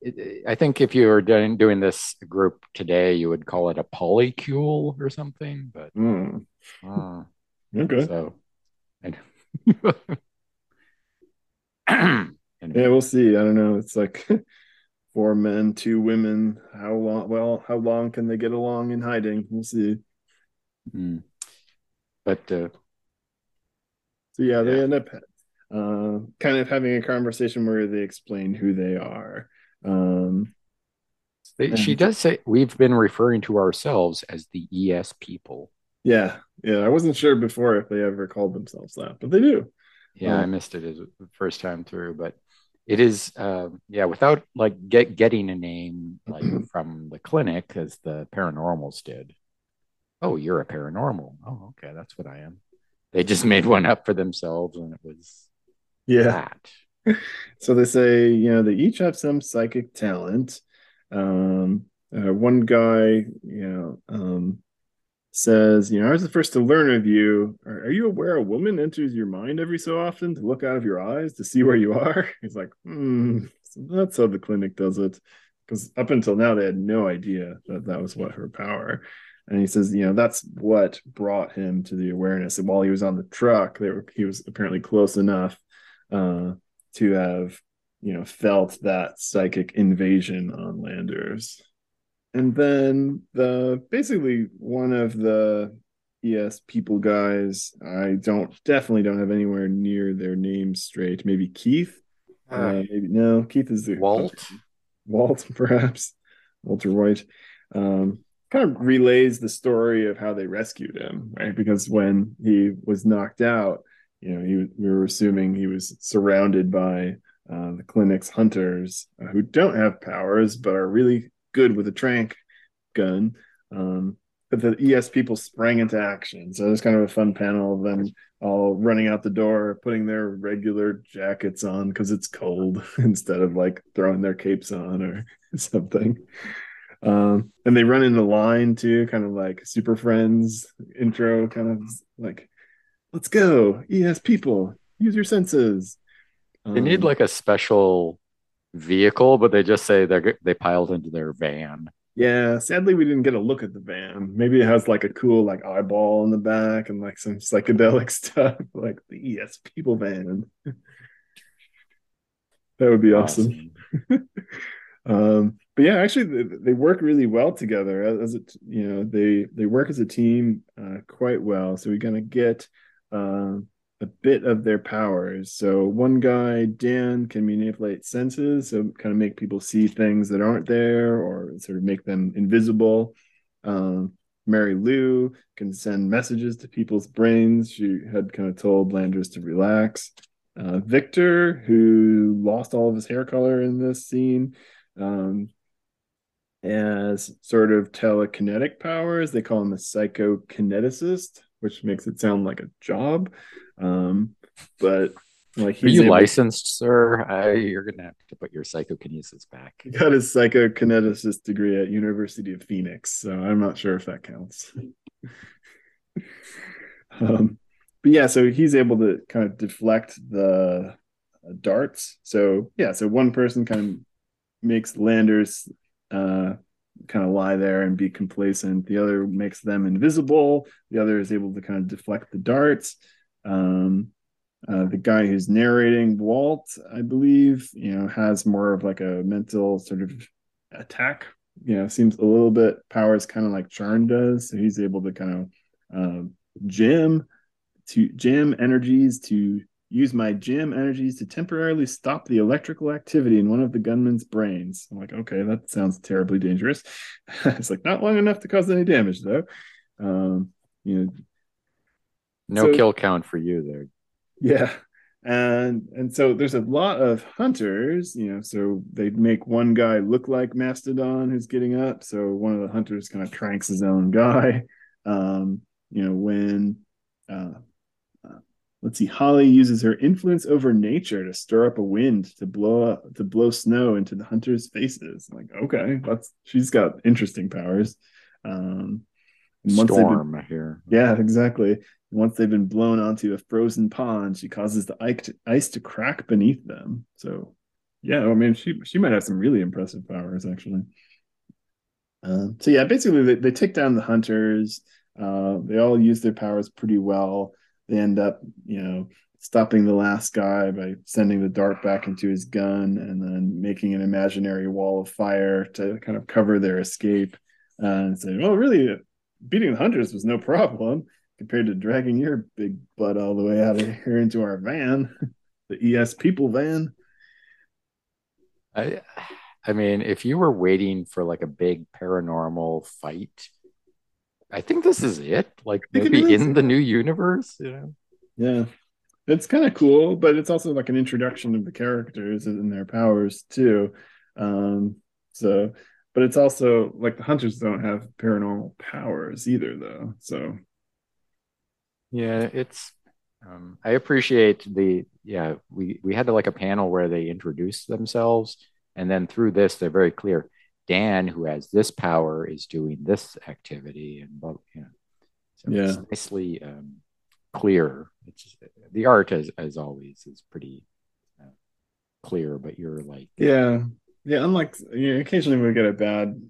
it, I think if you were doing doing this group today, you would call it a polycule or something. But mm. uh, okay. So, yeah, we'll see. I don't know. It's like four men, two women. How long? Well, how long can they get along in hiding? We'll see. Mm. But uh, so yeah, they end up uh, kind of having a conversation where they explain who they are. Um, they, she does say we've been referring to ourselves as the ES people. Yeah, yeah. I wasn't sure before if they ever called themselves that, but they do. Yeah, um, I missed it as the first time through, but it is uh, yeah, without like get getting a name like from the clinic as the paranormals did. Oh, you're a paranormal. Oh, okay, that's what I am. They just made one up for themselves, and it was yeah. That. so they say you know they each have some psychic talent. Um, uh, one guy, you know, um, says, you know, I was the first to learn of you. Are, are, you aware a woman enters your mind every so often to look out of your eyes to see where you are? He's like, hmm, so that's how the clinic does it. Because up until now, they had no idea that that was what her power. And he says, you know, that's what brought him to the awareness. And while he was on the truck, they were, he was apparently close enough uh, to have, you know, felt that psychic invasion on Landers and then the basically one of the ES people guys, I don't definitely don't have anywhere near their names straight. Maybe Keith. Uh, uh, maybe no, Keith is the Walt. Walt, perhaps Walter White. Um, kind of relays the story of how they rescued him, right? Because when he was knocked out, you know, he we were assuming he was surrounded by uh, the clinic's hunters uh, who don't have powers but are really good with a trank gun. Um, but the ES people sprang into action. So it was kind of a fun panel of them all running out the door, putting their regular jackets on because it's cold instead of like throwing their capes on or something. Um, and they run into line too, kind of like Super Friends intro, kind of like, let's go, ES people, use your senses. They need um, like a special vehicle, but they just say they they piled into their van. Yeah, sadly we didn't get a look at the van. Maybe it has like a cool like eyeball in the back and like some psychedelic stuff, like the ES People van. that would be awesome. awesome. um, but yeah, actually they, they, work really well together as it. You know, they they work as a team uh, quite well. So we're gonna get. Uh, a bit of their powers. So one guy, Dan, can manipulate senses, so kind of make people see things that aren't there or sort of make them invisible. Um, Mary Lou can send messages to people's brains. She had kind of told Landers to relax. Uh, Victor, who lost all of his hair color in this scene, um, as sort of telekinetic powers. They call him a psychokineticist, which makes it sound like a job. Um, but like, are you able... licensed, sir? Uh, you're gonna have to put your psychokinesis back. He got his psychokineticist degree at University of Phoenix, so I'm not sure if that counts. um, but yeah, so he's able to kind of deflect the uh, darts. So yeah, so one person kind of makes landers uh, kind of lie there and be complacent. The other makes them invisible. The other is able to kind of deflect the darts. Um, uh, the guy who's narrating Walt, I believe, you know, has more of like a mental sort of attack. You know, seems a little bit powers kind of like Charn does. So he's able to kind of uh, jam to jam energies to use my jam energies to temporarily stop the electrical activity in one of the gunman's brains. I'm like, okay, that sounds terribly dangerous. it's like not long enough to cause any damage though. Um, you know, no so, kill count for you there. Yeah. And and so there's a lot of hunters, you know, so they make one guy look like Mastodon who's getting up. So one of the hunters kind of tranks his own guy. Um, you know, when uh, let's see holly uses her influence over nature to stir up a wind to blow up to blow snow into the hunters faces. I'm like okay that's she's got interesting powers. Um storm been, here yeah exactly. Once they've been blown onto a frozen pond she causes the ice to, ice to crack beneath them. So yeah i mean she she might have some really impressive powers actually. Um, so yeah basically they, they take down the hunters. Uh, they all use their powers pretty well they end up, you know, stopping the last guy by sending the dart back into his gun and then making an imaginary wall of fire to kind of cover their escape uh, and saying, well, really, beating the hunters was no problem compared to dragging your big butt all the way out of here into our van, the ES people van. I, I mean, if you were waiting for like a big paranormal fight, I think this is it. Like maybe in the new universe, you know. Yeah. It's kind of cool, but it's also like an introduction of the characters and their powers too. Um, so but it's also like the hunters don't have paranormal powers either though. So yeah, it's um, I appreciate the yeah, we we had like a panel where they introduced themselves and then through this they're very clear Dan, who has this power, is doing this activity, and you know, so yeah, it's nicely um, clear. It's the art, as as always, is pretty uh, clear, but you're like, yeah, yeah. Unlike you know, occasionally we get a bad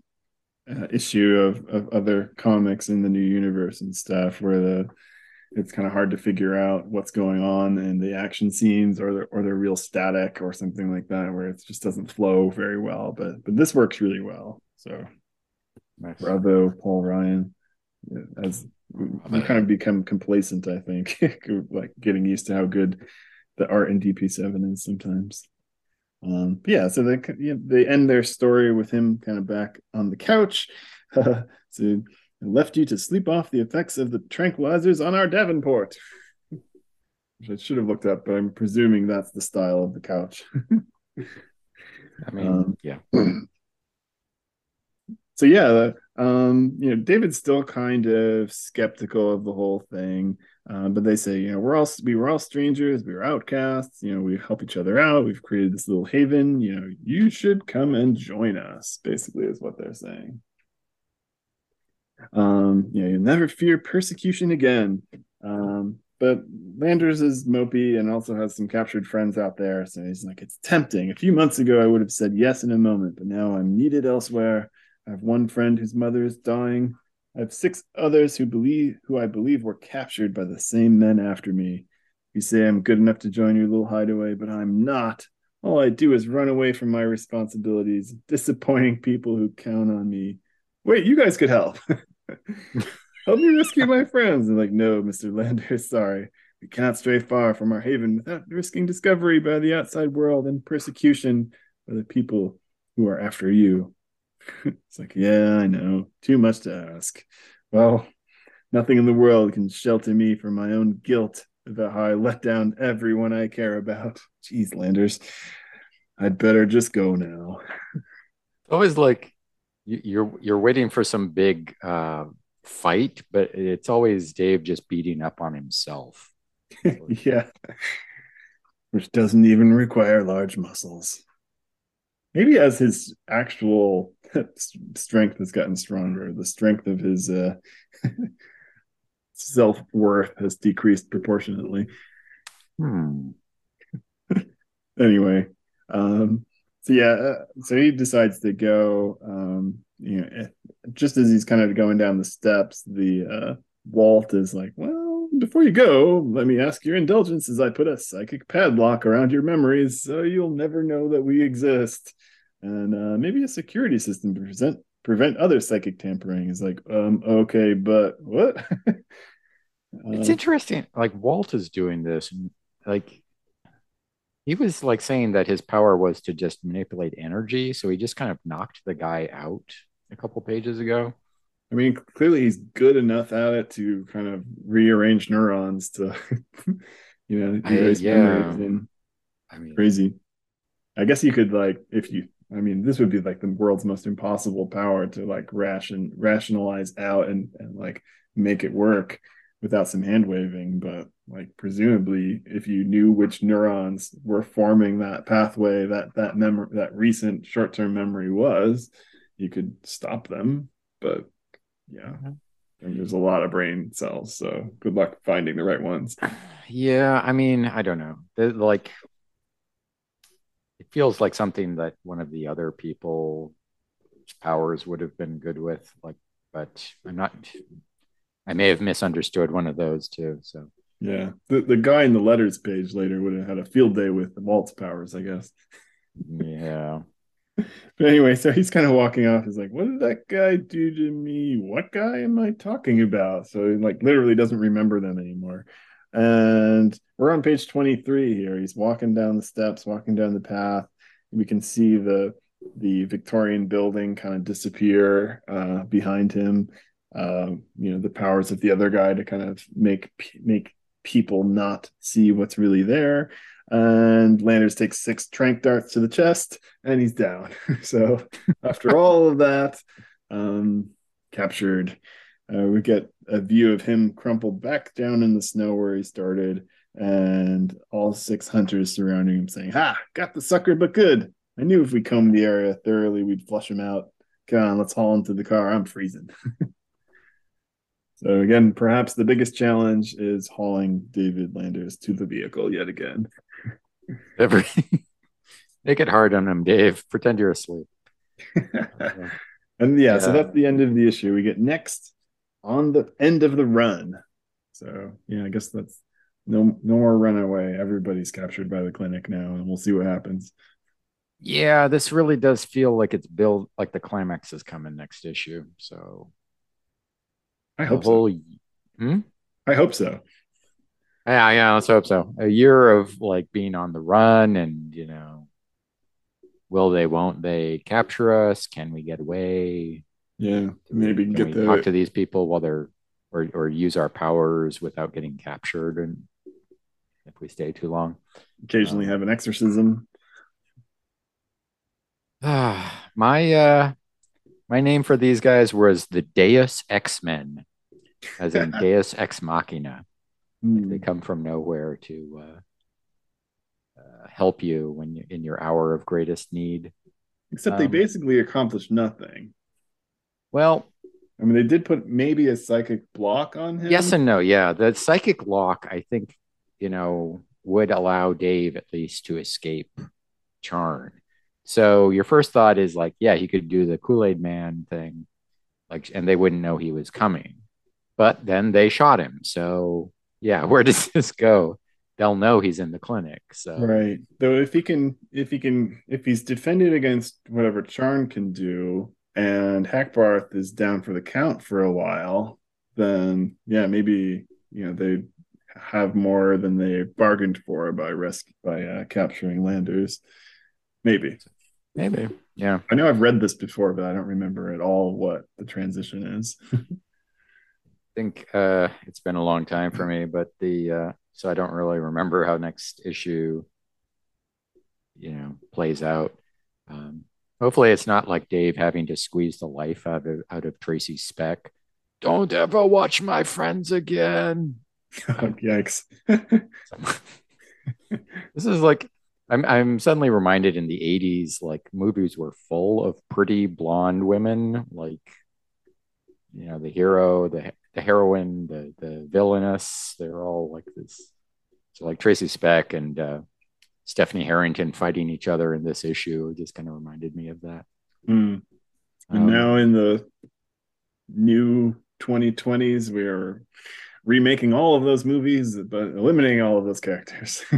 uh, issue of of other comics in the new universe and stuff where the it's kind of hard to figure out what's going on in the action scenes or they're, or they're real static or something like that where it just doesn't flow very well but but this works really well. So nice. bravo paul ryan. As we kind of become complacent i think like getting used to how good the art in dp7 is sometimes. Um yeah so they you know, they end their story with him kind of back on the couch. So and left you to sleep off the effects of the tranquilizers on our Davenport. Which I should have looked up, but I'm presuming that's the style of the couch. I mean, um, yeah. So yeah, um, you know, David's still kind of skeptical of the whole thing, uh, but they say, you know, we're all we were all strangers, we were outcasts, you know, we help each other out. We've created this little haven. You know, you should come and join us. Basically, is what they're saying. Um, you know, you'll never fear persecution again. Um, but Landers is mopey and also has some captured friends out there. So he's like, it's tempting. A few months ago, I would have said yes in a moment, but now I'm needed elsewhere. I have one friend whose mother is dying. I have six others who believe who I believe were captured by the same men after me. You say I'm good enough to join your little hideaway, but I'm not. All I do is run away from my responsibilities, disappointing people who count on me. Wait, you guys could help. Help me rescue my friends. And like, no, Mr. Lander, sorry. We cannot stray far from our haven without risking discovery by the outside world and persecution by the people who are after you. it's like, yeah, I know. Too much to ask. Well, nothing in the world can shelter me from my own guilt about how I let down everyone I care about. Jeez, Landers. I'd better just go now. Always like you're you're waiting for some big uh, fight, but it's always Dave just beating up on himself. yeah, which doesn't even require large muscles. Maybe as his actual strength has gotten stronger, the strength of his uh, self worth has decreased proportionately. Hmm. anyway, um, so yeah, uh, so he decides to go. Um, you know, eh, just as he's kind of going down the steps, the uh, Walt is like, "Well, before you go, let me ask your indulgence as I put a psychic padlock around your memories, so you'll never know that we exist, and uh, maybe a security system to prevent prevent other psychic tampering." Is like, um, okay, but what? it's uh, interesting. Like Walt is doing this, like he was like saying that his power was to just manipulate energy, so he just kind of knocked the guy out a couple pages ago. I mean, clearly he's good enough at it to kind of rearrange neurons to, you know, erase yeah. I mean, crazy. I guess you could like if you. I mean, this would be like the world's most impossible power to like ration rationalize out and and like make it work without some hand waving. But like presumably, if you knew which neurons were forming that pathway, that that memory, that recent short term memory was, you could stop them. But yeah. Mm-hmm. And there's a lot of brain cells, so good luck finding the right ones. Yeah, I mean, I don't know. They're like it feels like something that one of the other people's powers would have been good with, like, but I'm not I may have misunderstood one of those too. So yeah, the the guy in the letters page later would have had a field day with the Walt's powers, I guess. Yeah, but anyway, so he's kind of walking off. He's like, "What did that guy do to me? What guy am I talking about?" So he like literally doesn't remember them anymore. And we're on page 23 here. He's walking down the steps, walking down the path. We can see the the Victorian building kind of disappear uh, behind him. Uh, you know, the powers of the other guy to kind of make make people not see what's really there and Landers takes six trank darts to the chest and he's down. so after all of that, um, captured, uh, we get a view of him crumpled back down in the snow where he started, and all six hunters surrounding him saying, "Ha! Got the sucker, but good. I knew if we combed the area thoroughly, we'd flush him out. Come on, let's haul him to the car. I'm freezing." so again, perhaps the biggest challenge is hauling David Landers to the vehicle yet again. Every make it hard on him, Dave. Pretend you're asleep. and yeah, yeah, so that's the end of the issue. We get next on the end of the run. So yeah, I guess that's no no more runaway. Everybody's captured by the clinic now, and we'll see what happens. Yeah, this really does feel like it's built like the climax is coming next issue. So I hope whole... so. Hmm? I hope so. Yeah, yeah, let's hope so. A year of like being on the run and you know, will they, won't they capture us? Can we get away? Yeah, maybe Can get the... talk to these people while they're or or use our powers without getting captured and if we stay too long. Occasionally um, have an exorcism. Ah, my uh my name for these guys was the Deus X Men, as in Deus Ex Machina. Mm. They come from nowhere to uh, uh, help you when you in your hour of greatest need. Except um, they basically accomplished nothing. Well, I mean, they did put maybe a psychic block on him. Yes and no. Yeah, the psychic lock, I think, you know, would allow Dave at least to escape Charn. So your first thought is like, yeah, he could do the Kool Aid Man thing, like, and they wouldn't know he was coming. But then they shot him, so yeah, where does this go? They'll know he's in the clinic. So right. Though if he can, if he can, if he's defended against whatever Charn can do, and Hackbarth is down for the count for a while, then yeah, maybe you know they have more than they bargained for by risk by uh, capturing Landers. Maybe. Maybe. Yeah. I know I've read this before, but I don't remember at all what the transition is. think uh, it's been a long time for me, but the uh, so I don't really remember how next issue, you know, plays out. Um, hopefully, it's not like Dave having to squeeze the life out of out of Tracy Speck. Don't ever watch my friends again. Oh, yikes! this is like I'm I'm suddenly reminded in the '80s, like movies were full of pretty blonde women, like you know the hero, the the heroine, the the villainess. They're all like this. So like Tracy Speck and uh, Stephanie Harrington fighting each other in this issue. Just kind of reminded me of that. Mm. And Um, now in the new 2020s, we are remaking all of those movies, but eliminating all of those characters.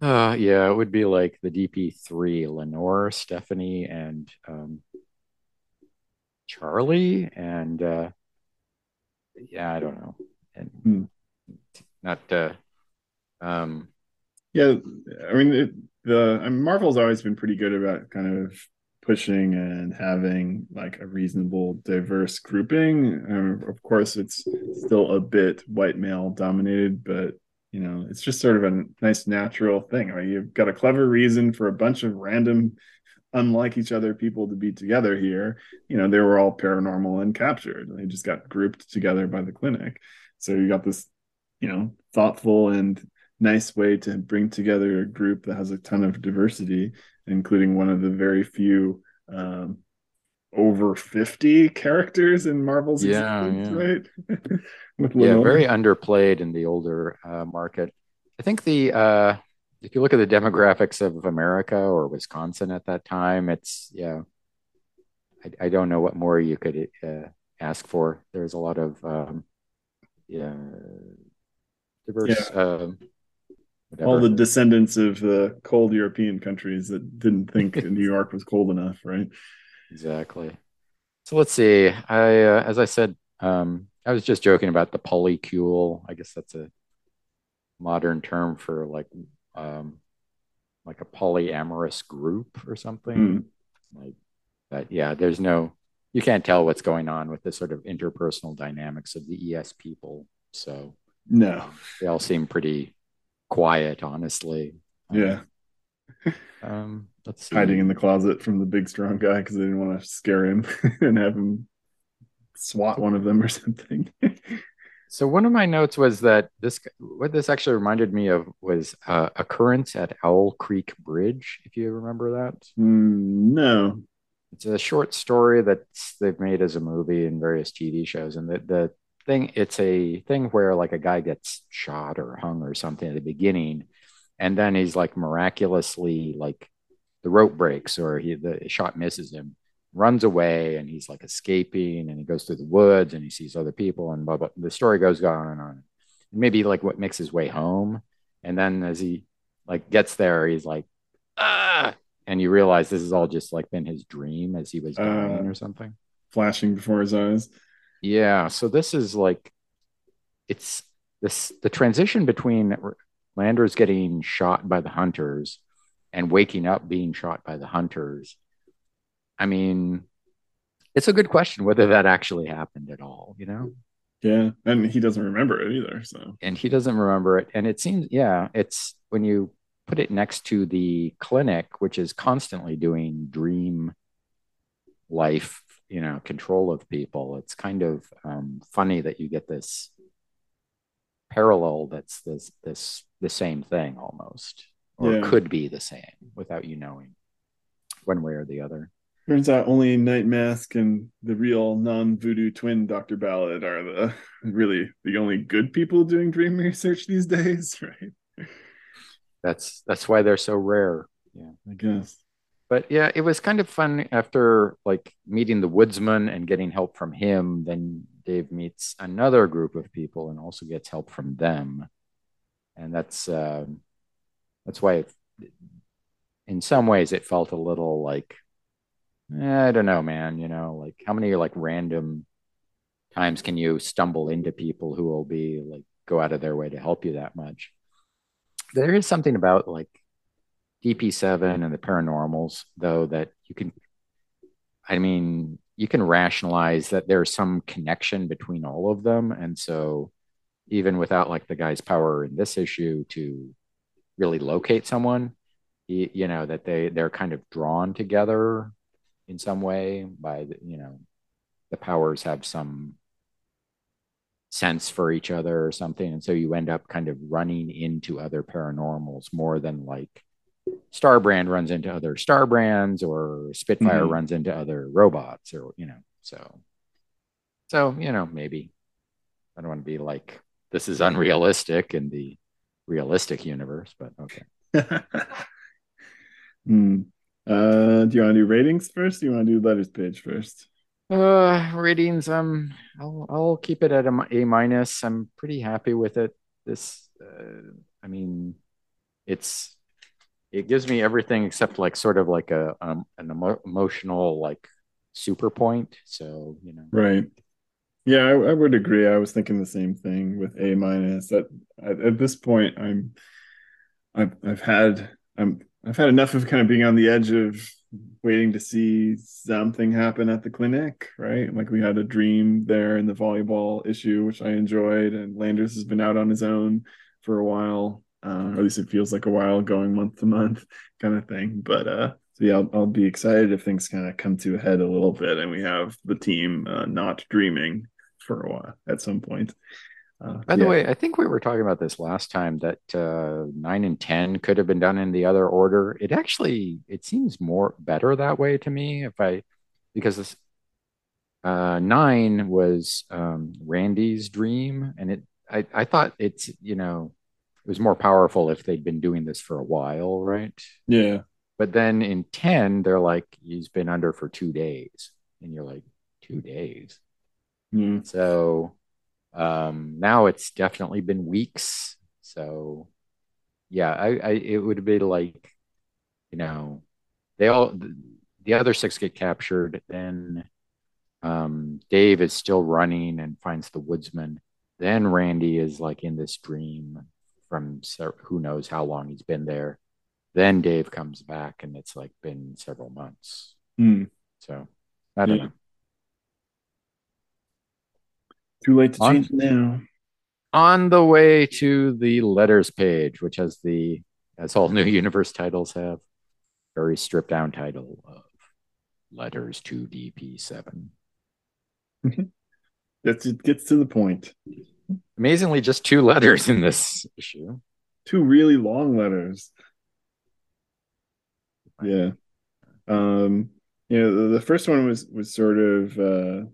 Uh, yeah, it would be like the DP3, Lenore, Stephanie, and um, Charlie, and uh, yeah, I don't know, and Hmm. not uh, um, yeah, I mean, it, the I mean, Marvel's always been pretty good about kind of pushing and having like a reasonable, diverse grouping. Um, of course, it's still a bit white male dominated, but you know, it's just sort of a nice natural thing. I mean, you've got a clever reason for a bunch of random, unlike each other people to be together here. You know, they were all paranormal and captured. They just got grouped together by the clinic. So you got this, you know, thoughtful and nice way to bring together a group that has a ton of diversity, including one of the very few um, over 50 characters in Marvel's Yeah, existence, right? With yeah, very underplayed in the older uh, market. I think the uh, if you look at the demographics of America or Wisconsin at that time, it's yeah. I, I don't know what more you could uh, ask for. There's a lot of um, yeah diverse. um whatever. all the descendants of the cold European countries that didn't think New York was cold enough, right? Exactly. So let's see. I, uh, as I said, um, I was just joking about the polycule. I guess that's a modern term for like, um, like a polyamorous group or something. Mm. Like, but yeah, there's no, you can't tell what's going on with the sort of interpersonal dynamics of the ES people. So No, they all seem pretty quiet, honestly. Um, yeah, Um, let's see. hiding in the closet from the big strong guy because they didn't want to scare him and have him swat one of them or something. So one of my notes was that this what this actually reminded me of was uh, occurrence at Owl Creek Bridge. If you remember that, Mm, no, it's a short story that they've made as a movie and various TV shows. And the the thing, it's a thing where like a guy gets shot or hung or something at the beginning, and then he's like miraculously like the rope breaks or he the shot misses him, runs away, and he's like escaping, and he goes through the woods and he sees other people and blah blah. The story goes on and on. Maybe like what makes his way home, and then as he like gets there, he's like ah, and you realize this has all just like been his dream as he was dying Uh. or something. flashing before his eyes. Yeah, so this is like it's this the transition between Landers getting shot by the hunters and waking up being shot by the hunters. I mean, it's a good question whether that actually happened at all, you know? Yeah, and he doesn't remember it either. So And he doesn't remember it. And it seems, yeah, it's when you put it next to the clinic, which is constantly doing dream life, you know, control of people, it's kind of um, funny that you get this parallel that's this this the same thing almost or Yeah. could be the same without you knowing one way or the other turns out only Nightmask and the real non-voodoo twin Doctor Ballad are the really the only good people doing dream research these days, right? that's that's why they're so rare yeah I guess. but yeah it was kind of fun after like meeting the woodsman and getting help from him then dave meets another group of people and also gets help from them and that's um that's why it, in some ways it felt a little like Eh, i don't know man you know like how many like random times can you stumble into people who will be like go out of their way to help you that much there is something about like DP7 and the paranormals, though, that you can, I mean, you can rationalize that there's some connection between all of them. And so, even without like the guy's power in this issue to really locate someone, you, you know, that they, they're kind of drawn together in some way by, the, you know, the powers have some sense for each other or something. And so you end up kind of running into other paranormals more than like Starbrand runs into other Starbrands or Spitfire Mhm. runs into other robots or, you know, so, so, you know, maybe I don't want to be like, this is unrealistic in the realistic universe, but okay. hmm. Uh, do you want to do ratings first? do you want to do letters page first? Uh, ratings. Um, I'll I'll keep it at a A minus. I'm pretty happy with it. This, uh, I mean, it's it gives me everything except like sort of like a um, an emo- emotional like super point. So you know, right. Yeah, I, I, would agree. I was thinking the same thing with A minus. At, at at this point, I'm I've I've had I'm I've had enough of kind of being on the edge of waiting to see something happen at the clinic, right? Like we had a dream there in the volleyball issue, which I enjoyed, and Landers has been out on his own for a while, uh, or at least it feels like a while, going month to month, kind of thing. But uh, so yeah, I'll, I'll be excited if things kind of come to a head a little bit, and we have the team uh, not dreaming for a while at some point. Uh, By the yeah. way, I think we were talking about this last time that uh, nine and ten could have been done in the other order. It actually it seems more better that way to me. If I because this uh, nine was um, Randy's dream, and it I I thought it's you know it was more powerful if they'd been doing this for a while, right? Yeah. But then in ten, they're like he's been under for two days, and you're like two days. Mm. So um, now it's definitely been weeks. So yeah, I, I it would be like, you know, they all the other six get captured. Then um, Dave is still running and finds the woodsman. Then Randy is like in this dream from who knows how long he's been there. Then Dave comes back and it's like been several months. Mm. So I don't yeah. know. Too late to on, change now. On the way to the letters page, which has the, as all new universe titles have, very stripped down title of Letters to DP7. That's it gets to the point. Amazingly, just two letters in this issue. Two really long letters. Yeah. Um, you know, the, the first one was was sort of uh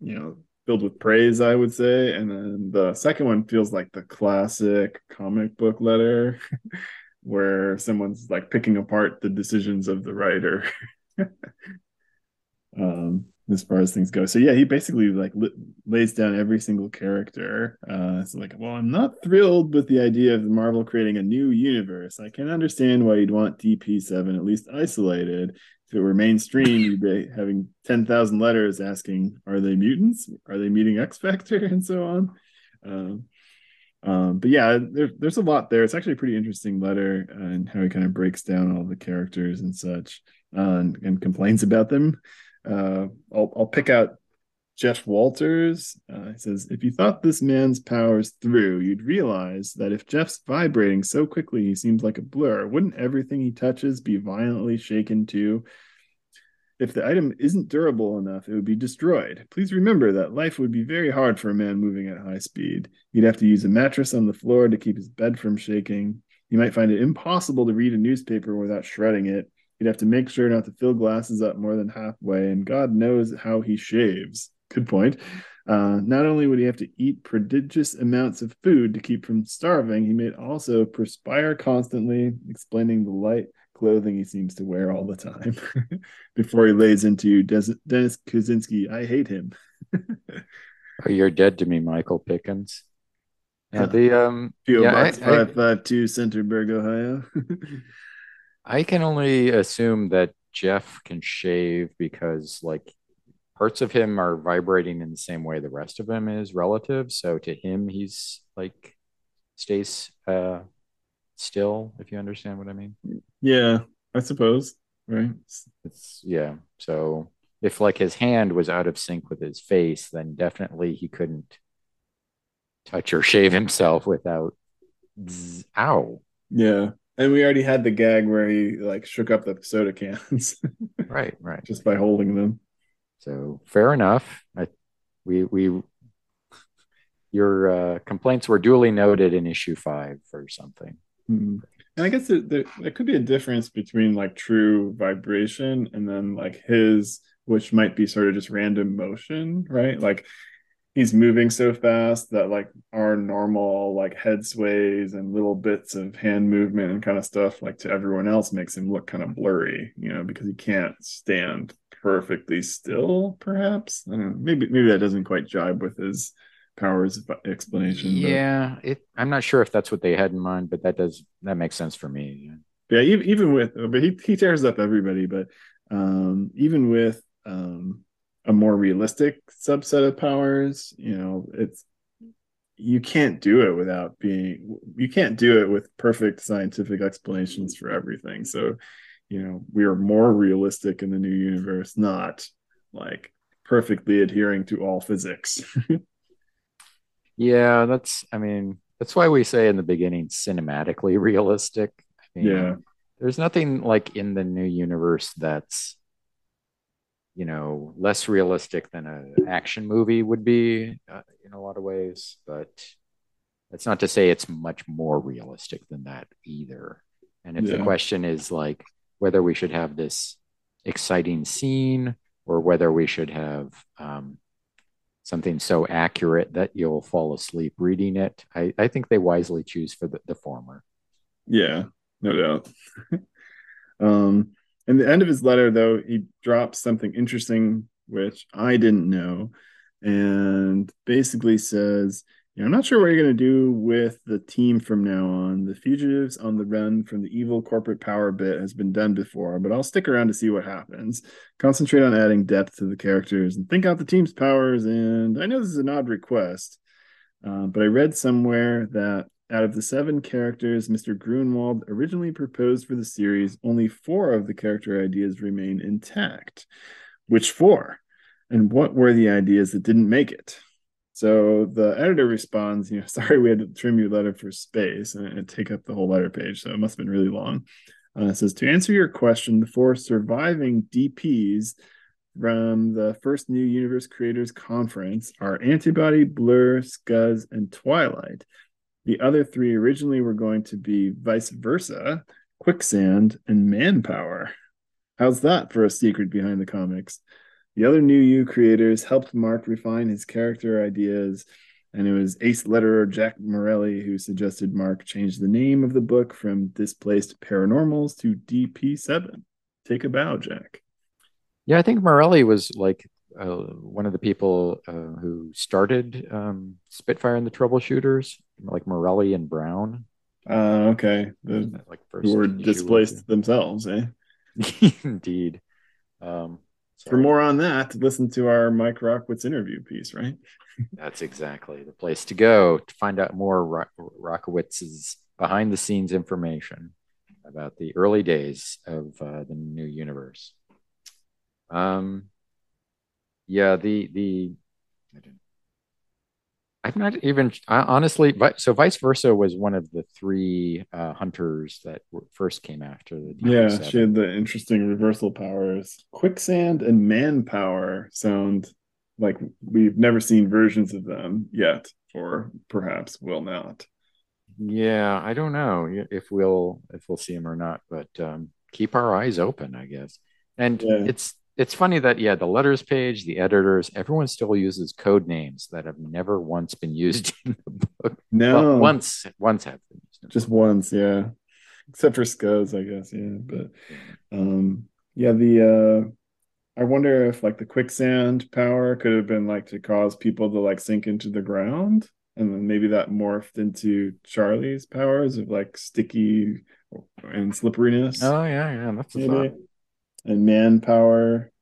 you know filled with praise, I would say. And then the second one feels like the classic comic book letter where someone's like picking apart the decisions of the writer. um, as far as things go. So yeah, he basically like li- lays down every single character. Uh, it's like, well, I'm not thrilled with the idea of Marvel creating a new universe. I can understand why you'd want DP7 at least isolated, if it were mainstream, you'd be having 10,000 letters asking, are they mutants? Are they meeting X Factor? And so on. Um, um, but yeah, there, there's a lot there. It's actually a pretty interesting letter uh, and how he kind of breaks down all the characters and such uh, and, and, complains about them. Uh, I'll, I'll pick out Jeff Walters uh, says, if you thought this man's powers through, you'd realize that if Jeff's vibrating so quickly he seems like a blur, wouldn't everything he touches be violently shaken too? If the item isn't durable enough, it would be destroyed. Please remember that life would be very hard for a man moving at high speed. He'd have to use a mattress on the floor to keep his bed from shaking. He might find it impossible to read a newspaper without shredding it. He'd have to make sure not to fill glasses up more than halfway, and God knows how he shaves good point. Uh, not only would he have to eat prodigious amounts of food to keep from starving, he may also perspire constantly, explaining the light clothing he seems to wear all the time before he lays into Des- Dennis Cuzinski. I hate him. oh, you're dead to me, Michael Pickens. Yeah, the um, PO yeah, Box five five two Centerburg, Ohio. I can only assume that Jeff can shave because, like, parts of him are vibrating in the same way the rest of him is relative. So to him, he's like stays uh, still, if you understand what I mean. Yeah, I suppose. Right. It's yeah. So if like his hand was out of sync with his face, then definitely he couldn't touch or shave himself without zzz, ow. Yeah. And we already had the gag where he like shook up the soda cans. right, right. Just by holding them. So fair enough. I, we we your uh, complaints were duly noted in issue five or something. Mm-hmm. And I guess there, there, there, could be a difference between like true vibration and then like his, which might be sort of just random motion, right? Like he's moving so fast that like our normal like head sways and little bits of hand movement and kind of stuff like to everyone else makes him look kind of blurry you know because he can't stand perfectly still perhaps? I don't know, maybe maybe that doesn't quite jibe with his powers explanation yeah it i'm not sure if that's what they had in mind but that does that makes sense for me yeah. Even with but he, he tears up everybody but um even with um a more realistic subset of powers you know it's you can't do it without being you can't do it with perfect scientific explanations for everything so you know we are more realistic in the new universe not like perfectly adhering to all physics. Yeah that's i mean that's why we say in the beginning cinematically realistic. I mean, yeah. there's nothing like in the new universe that's you know less realistic than an action movie would be uh, in a lot of ways but that's not to say it's much more realistic than that either. And if yeah. the question is like whether we should have this exciting scene or whether we should have um, something so accurate that you'll fall asleep reading it. I, I think they wisely choose for the, the former. Yeah no doubt. Um the end of his letter, though, he drops something interesting, which I didn't know, and basically says, I'm not sure what you're going to do with the team from now on. The fugitives on the run from the evil corporate power bit has been done before, but I'll stick around to see what happens. Concentrate on adding depth to the characters and think out the team's powers. And I know this is an odd request, uh, but I read somewhere that out of the seven characters Mr. Gruenwald originally proposed for the series, only four of the character ideas remain intact. Which four? And what were the ideas that didn't make it? So the editor responds, you know, sorry we had to trim your letter for space and, it take up the whole letter page. So it must have been really long. Uh, it says to answer your question, the four surviving DPs from the first New Universe Creators Conference are Antibody, Blur, Scuzz, and Twilight. The other three originally were going to be vice versa, quicksand and manpower. How's that for a secret behind the comics? The other new U creators helped Mark refine his character ideas, and it was ace letterer Jack Morelli who suggested Mark change the name of the book from Displaced Paranormals to DP7. Take a bow, Jack. Yeah, I think Morelli was like uh, one of the people uh, who started um, Spitfire and the Troubleshooters, like Morelli and Brown. Uh, okay, the, like first who were displaced themselves, eh? Indeed. Um, For more on that, listen to our Mike Rockwitz interview piece, right? That's exactly the place to go to find out more Rock- Rockowitz's behind the scenes information about the early days of uh, the new universe. Um, yeah, the the I'm not even honestly, but so vice versa was one of the three uh, hunters that first came after the. Yeah, she had the interesting reversal powers. Quicksand and manpower sound like we've never seen versions of them yet, or perhaps will not. Yeah, I don't know if we'll if we'll see them or not, but um, keep our eyes open, I guess. And yeah. it's it's funny that yeah, the letters page, the editors, everyone still uses code names that have never once been used in the book. No, well, once once have been used. Just once, yeah. Except for Scuzz, I guess, yeah. But um yeah, the uh I wonder if like the quicksand power could have been like to cause people to like sink into the ground. And then maybe that morphed into Charlie's powers of like sticky and slipperiness. Oh yeah, yeah, that's a thought and manpower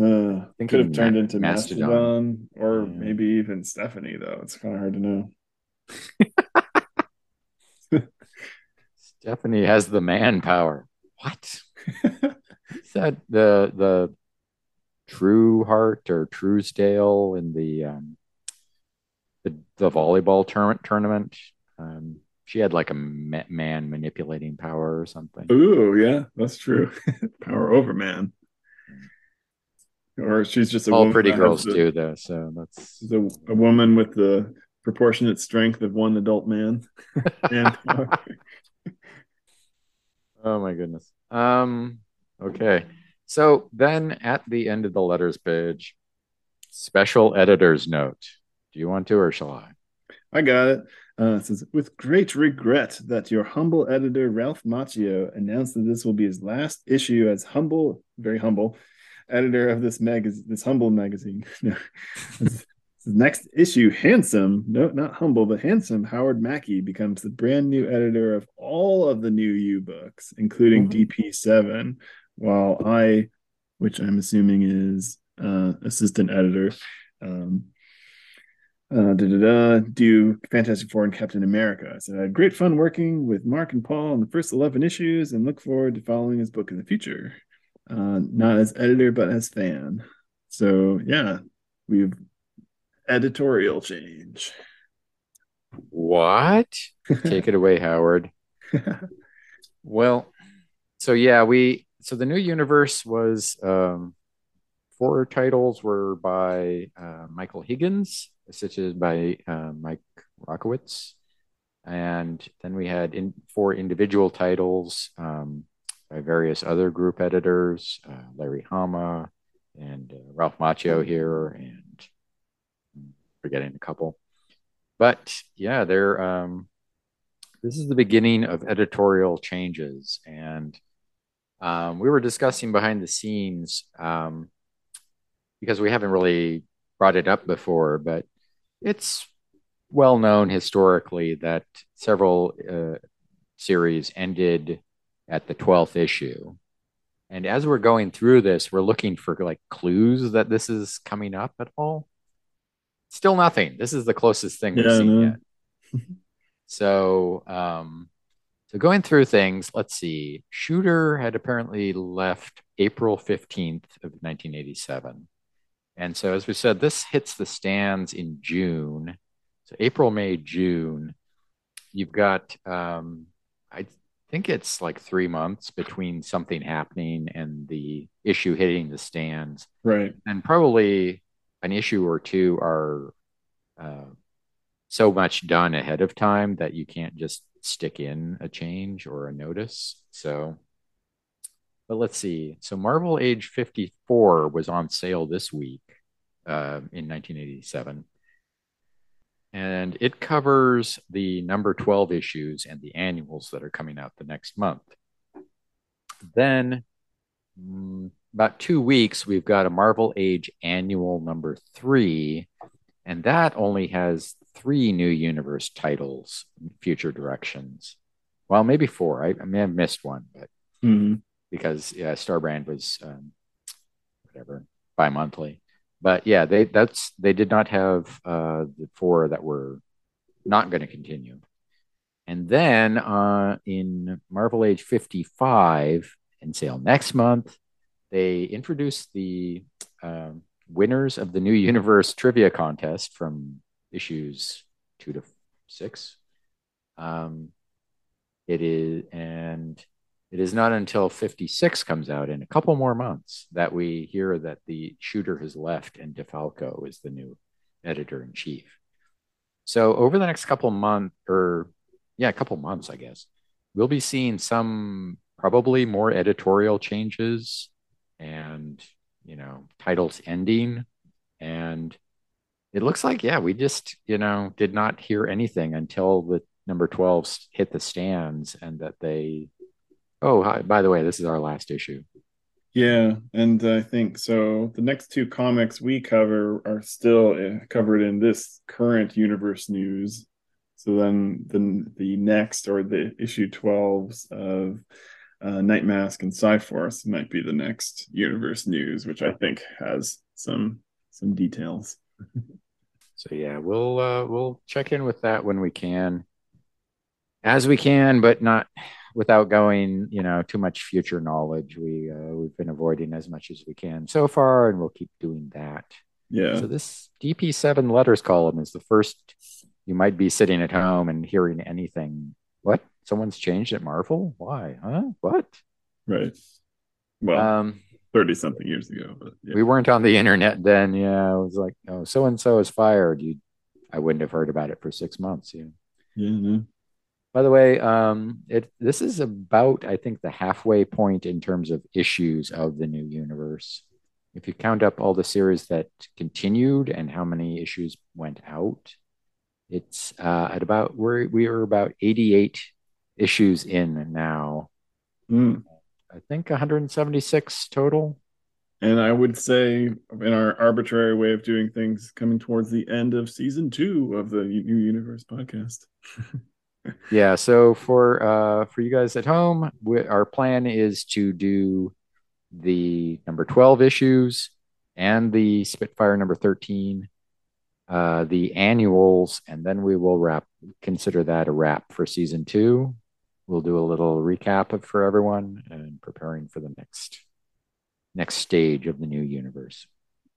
uh, could have turned Ma- into Mastodon, Mastodon or yeah. maybe even Stephanie, though. It's kind of hard to know. Stephanie has the manpower. What? Is that the the True Heart or Truesdale in the um, the, the volleyball tournament tournament? Um, she had like a man manipulating power or something. Ooh, yeah, that's true. power over man. Or she's just a all pretty girls do though. So that's a, a, woman with the proportionate strength of one adult man. and oh my goodness. Um. Okay. So then at the end of the letters page, Special editor's note. Do you want to, or shall I? I got it. Uh, it says, with great regret that your humble editor Ralph Macchio announced that this will be his last issue as humble, very humble, editor of this magazine, this humble magazine. next issue, handsome, no, not humble, but handsome. Howard Mackie becomes the brand new editor of all of the new U books, including mm-hmm. DP7. While I, which I'm assuming is uh, assistant editor, um, uh, da, da, da, do Fantastic Four and Captain America. So I had great fun working with Mark and Paul on the first 11 issues and look forward to following his book in the future. Uh, not as editor, but as fan. So yeah, we've editorial change. What? Take it away, Howard. well, so yeah, we so the new universe was um four titles were by uh, Michael Higgins such as by uh, Mike Rockowitz. And then we had in, four individual titles um, by various other group editors, uh, Larry Hama and uh, Ralph Macchio here, and forgetting a couple. But yeah, they're um, this is the beginning of editorial changes, and um, we were discussing behind the scenes um, because we haven't really brought it up before, but it's well known historically that several uh, series ended at the 12th issue. And as we're going through this, we're looking for like clues that this is coming up at all. Still nothing. This is the closest thing we've seen yet. so, um, so going through things, let's see. Shooter had apparently left April 15th of 1987. And so, as we said, this hits the stands in June. So, April, May, June. You've got, um, I think it's like three months between something happening and the issue hitting the stands. Right. And probably an issue or two are uh, so much done ahead of time that you can't just stick in a change or a notice. So, but let's see. So Marvel Age 54 was on sale this week uh, in 1987. And it covers the number 12 issues and the annuals that are coming out the next month. Then, mm, about two weeks, we've got a Marvel Age annual number three, and that only has three new universe titles, future directions. Well, maybe four. I, I may have missed one, but mm-hmm. Because yeah, Starbrand was um, whatever bi-monthly but yeah, they that's they did not have uh, the four that were not going to continue. And then uh, in Marvel Age 55 in sale next month, they introduced the uh, winners of the New Universe trivia contest from issues two to six. Um, it is, and it is not until 56 comes out in a couple more months that we hear that the shooter has left and DeFalco is the new editor in chief. So over the next couple months, or yeah, a couple months, I guess, we'll be seeing some probably more editorial changes and you know titles ending and it looks like yeah we just you know did not hear anything until the number 12 hit the stands and that they Oh, hi, by the way, this is our last issue. Yeah, and I think so. The next two comics we cover are still eh, covered in this current universe news. So then, the the next or the issue twelves of uh, Nightmask and Psi-Force might be the next universe news, which I think has some some details. so yeah, we'll uh, we'll check in with that when we can, as we can, but not without going, you know, too much future knowledge. We uh, we've been avoiding as much as we can so far, and we'll keep doing that. Yeah. So this DP7 letters column is the first you might be sitting at home and hearing anything. What? Someone's changed at Marvel? Why? Huh? What? Right. Well, um, 30 something years ago, but yeah. we weren't on the internet then. Yeah. I was like, oh, so and so is fired. You, I wouldn't have heard about it for six months. Yeah. Yeah. No. By the way, um, it this is about I think the halfway point in terms of issues of the new universe. if you count up all the series that continued and how many issues went out, it's uh, at about we're we are about 88 issues in now. Mm. I think 176 total. And I would say, in our arbitrary way of doing things, coming towards the end of season two of the New Universe podcast. yeah. So for uh, for you guys at home, we, our plan is to do the number 12 issues and the Spitfire number 13, uh, the annuals, and then we will wrap. Consider that a wrap for season two. We'll do a little recap of, for everyone and preparing for the next next stage of the new universe.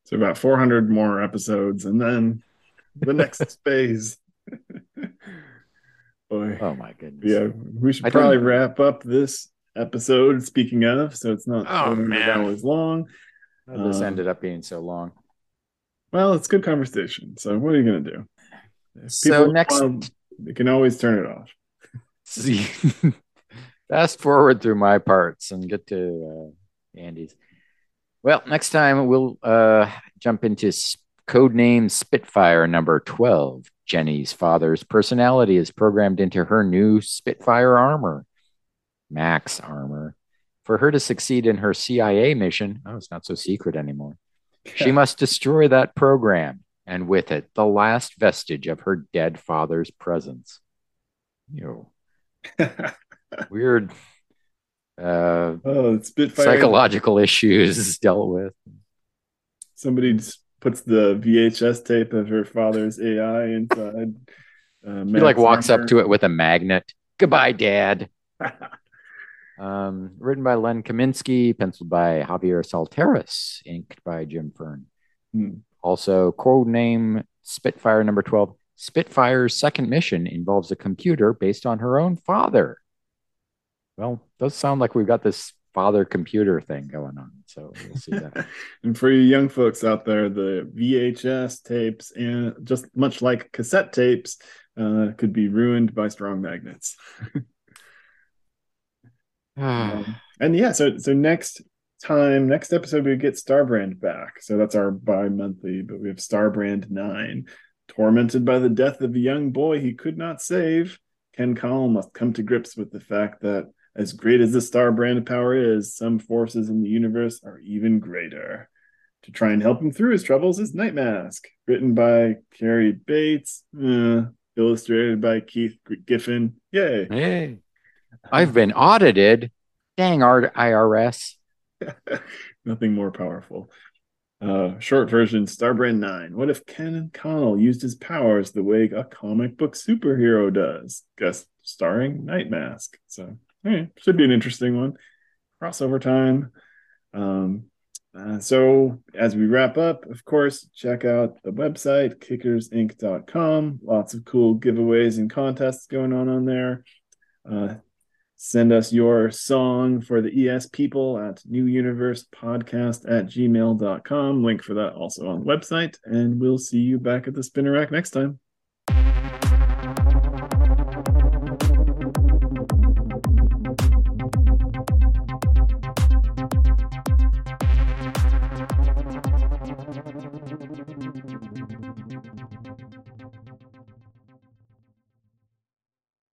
So about 400 more episodes, and then the next phase. Boy. Oh my goodness! Yeah, we should probably wrap up this episode. Speaking of, so it's not oh man hours long. this um, ended up being so long. Well, it's good conversation. So what are you gonna do? If so next, want, you can always turn it off. See, fast forward through my parts and get to uh, Andy's. Well, next time we'll uh, jump into code name Spitfire number 12. Jenny's father's personality is programmed into her new Spitfire armor, Max armor. For her to succeed in her CIA mission, oh, it's not so secret anymore. She must destroy that program, and with it, the last vestige of her dead father's presence. You know, weird uh, oh, Spitfire. psychological issues dealt with. Somebody puts the VHS tape of her father's AI inside. Uh, he like walks up to it with a magnet. Goodbye, Dad. um, written by Len Kaminski, penciled by Javier Saltares, inked by Jim Fern. Hmm. Also, code name Spitfire number 12. Spitfire's second mission involves a computer based on her own father. Well, does sound like we've got this father computer thing going on. So we'll see that. and for you young folks out there, the VHS tapes and just much like cassette tapes uh, could be ruined by strong magnets. um, and yeah, so so next time, next episode we get Starbrand back. So that's our bi-monthly, but we have Starbrand nine. Tormented by the death of a young boy he could not save, Ken Connell must come to grips with the fact that as great as the star brand of power is, some forces in the universe are even greater. To try and help him through his troubles is Nightmask, written by Cary Bates, uh, illustrated by Keith Giffen. Yay! Hey, I've been audited. Dang, our IRS. Nothing more powerful. Uh, short version Starbrand 9. What if Ken Connell used his powers the way a comic book superhero does? Guest starring Nightmask. So should be an interesting one. Crossover time. Um, uh, so as we wrap up, of course, check out the website kickersinc.com. Lots of cool giveaways and contests going on on there. Uh, send us your song for the ES people at newuniversepodcast at gmail.com. Link for that also on the website. And we'll see you back at the spinner rack next time.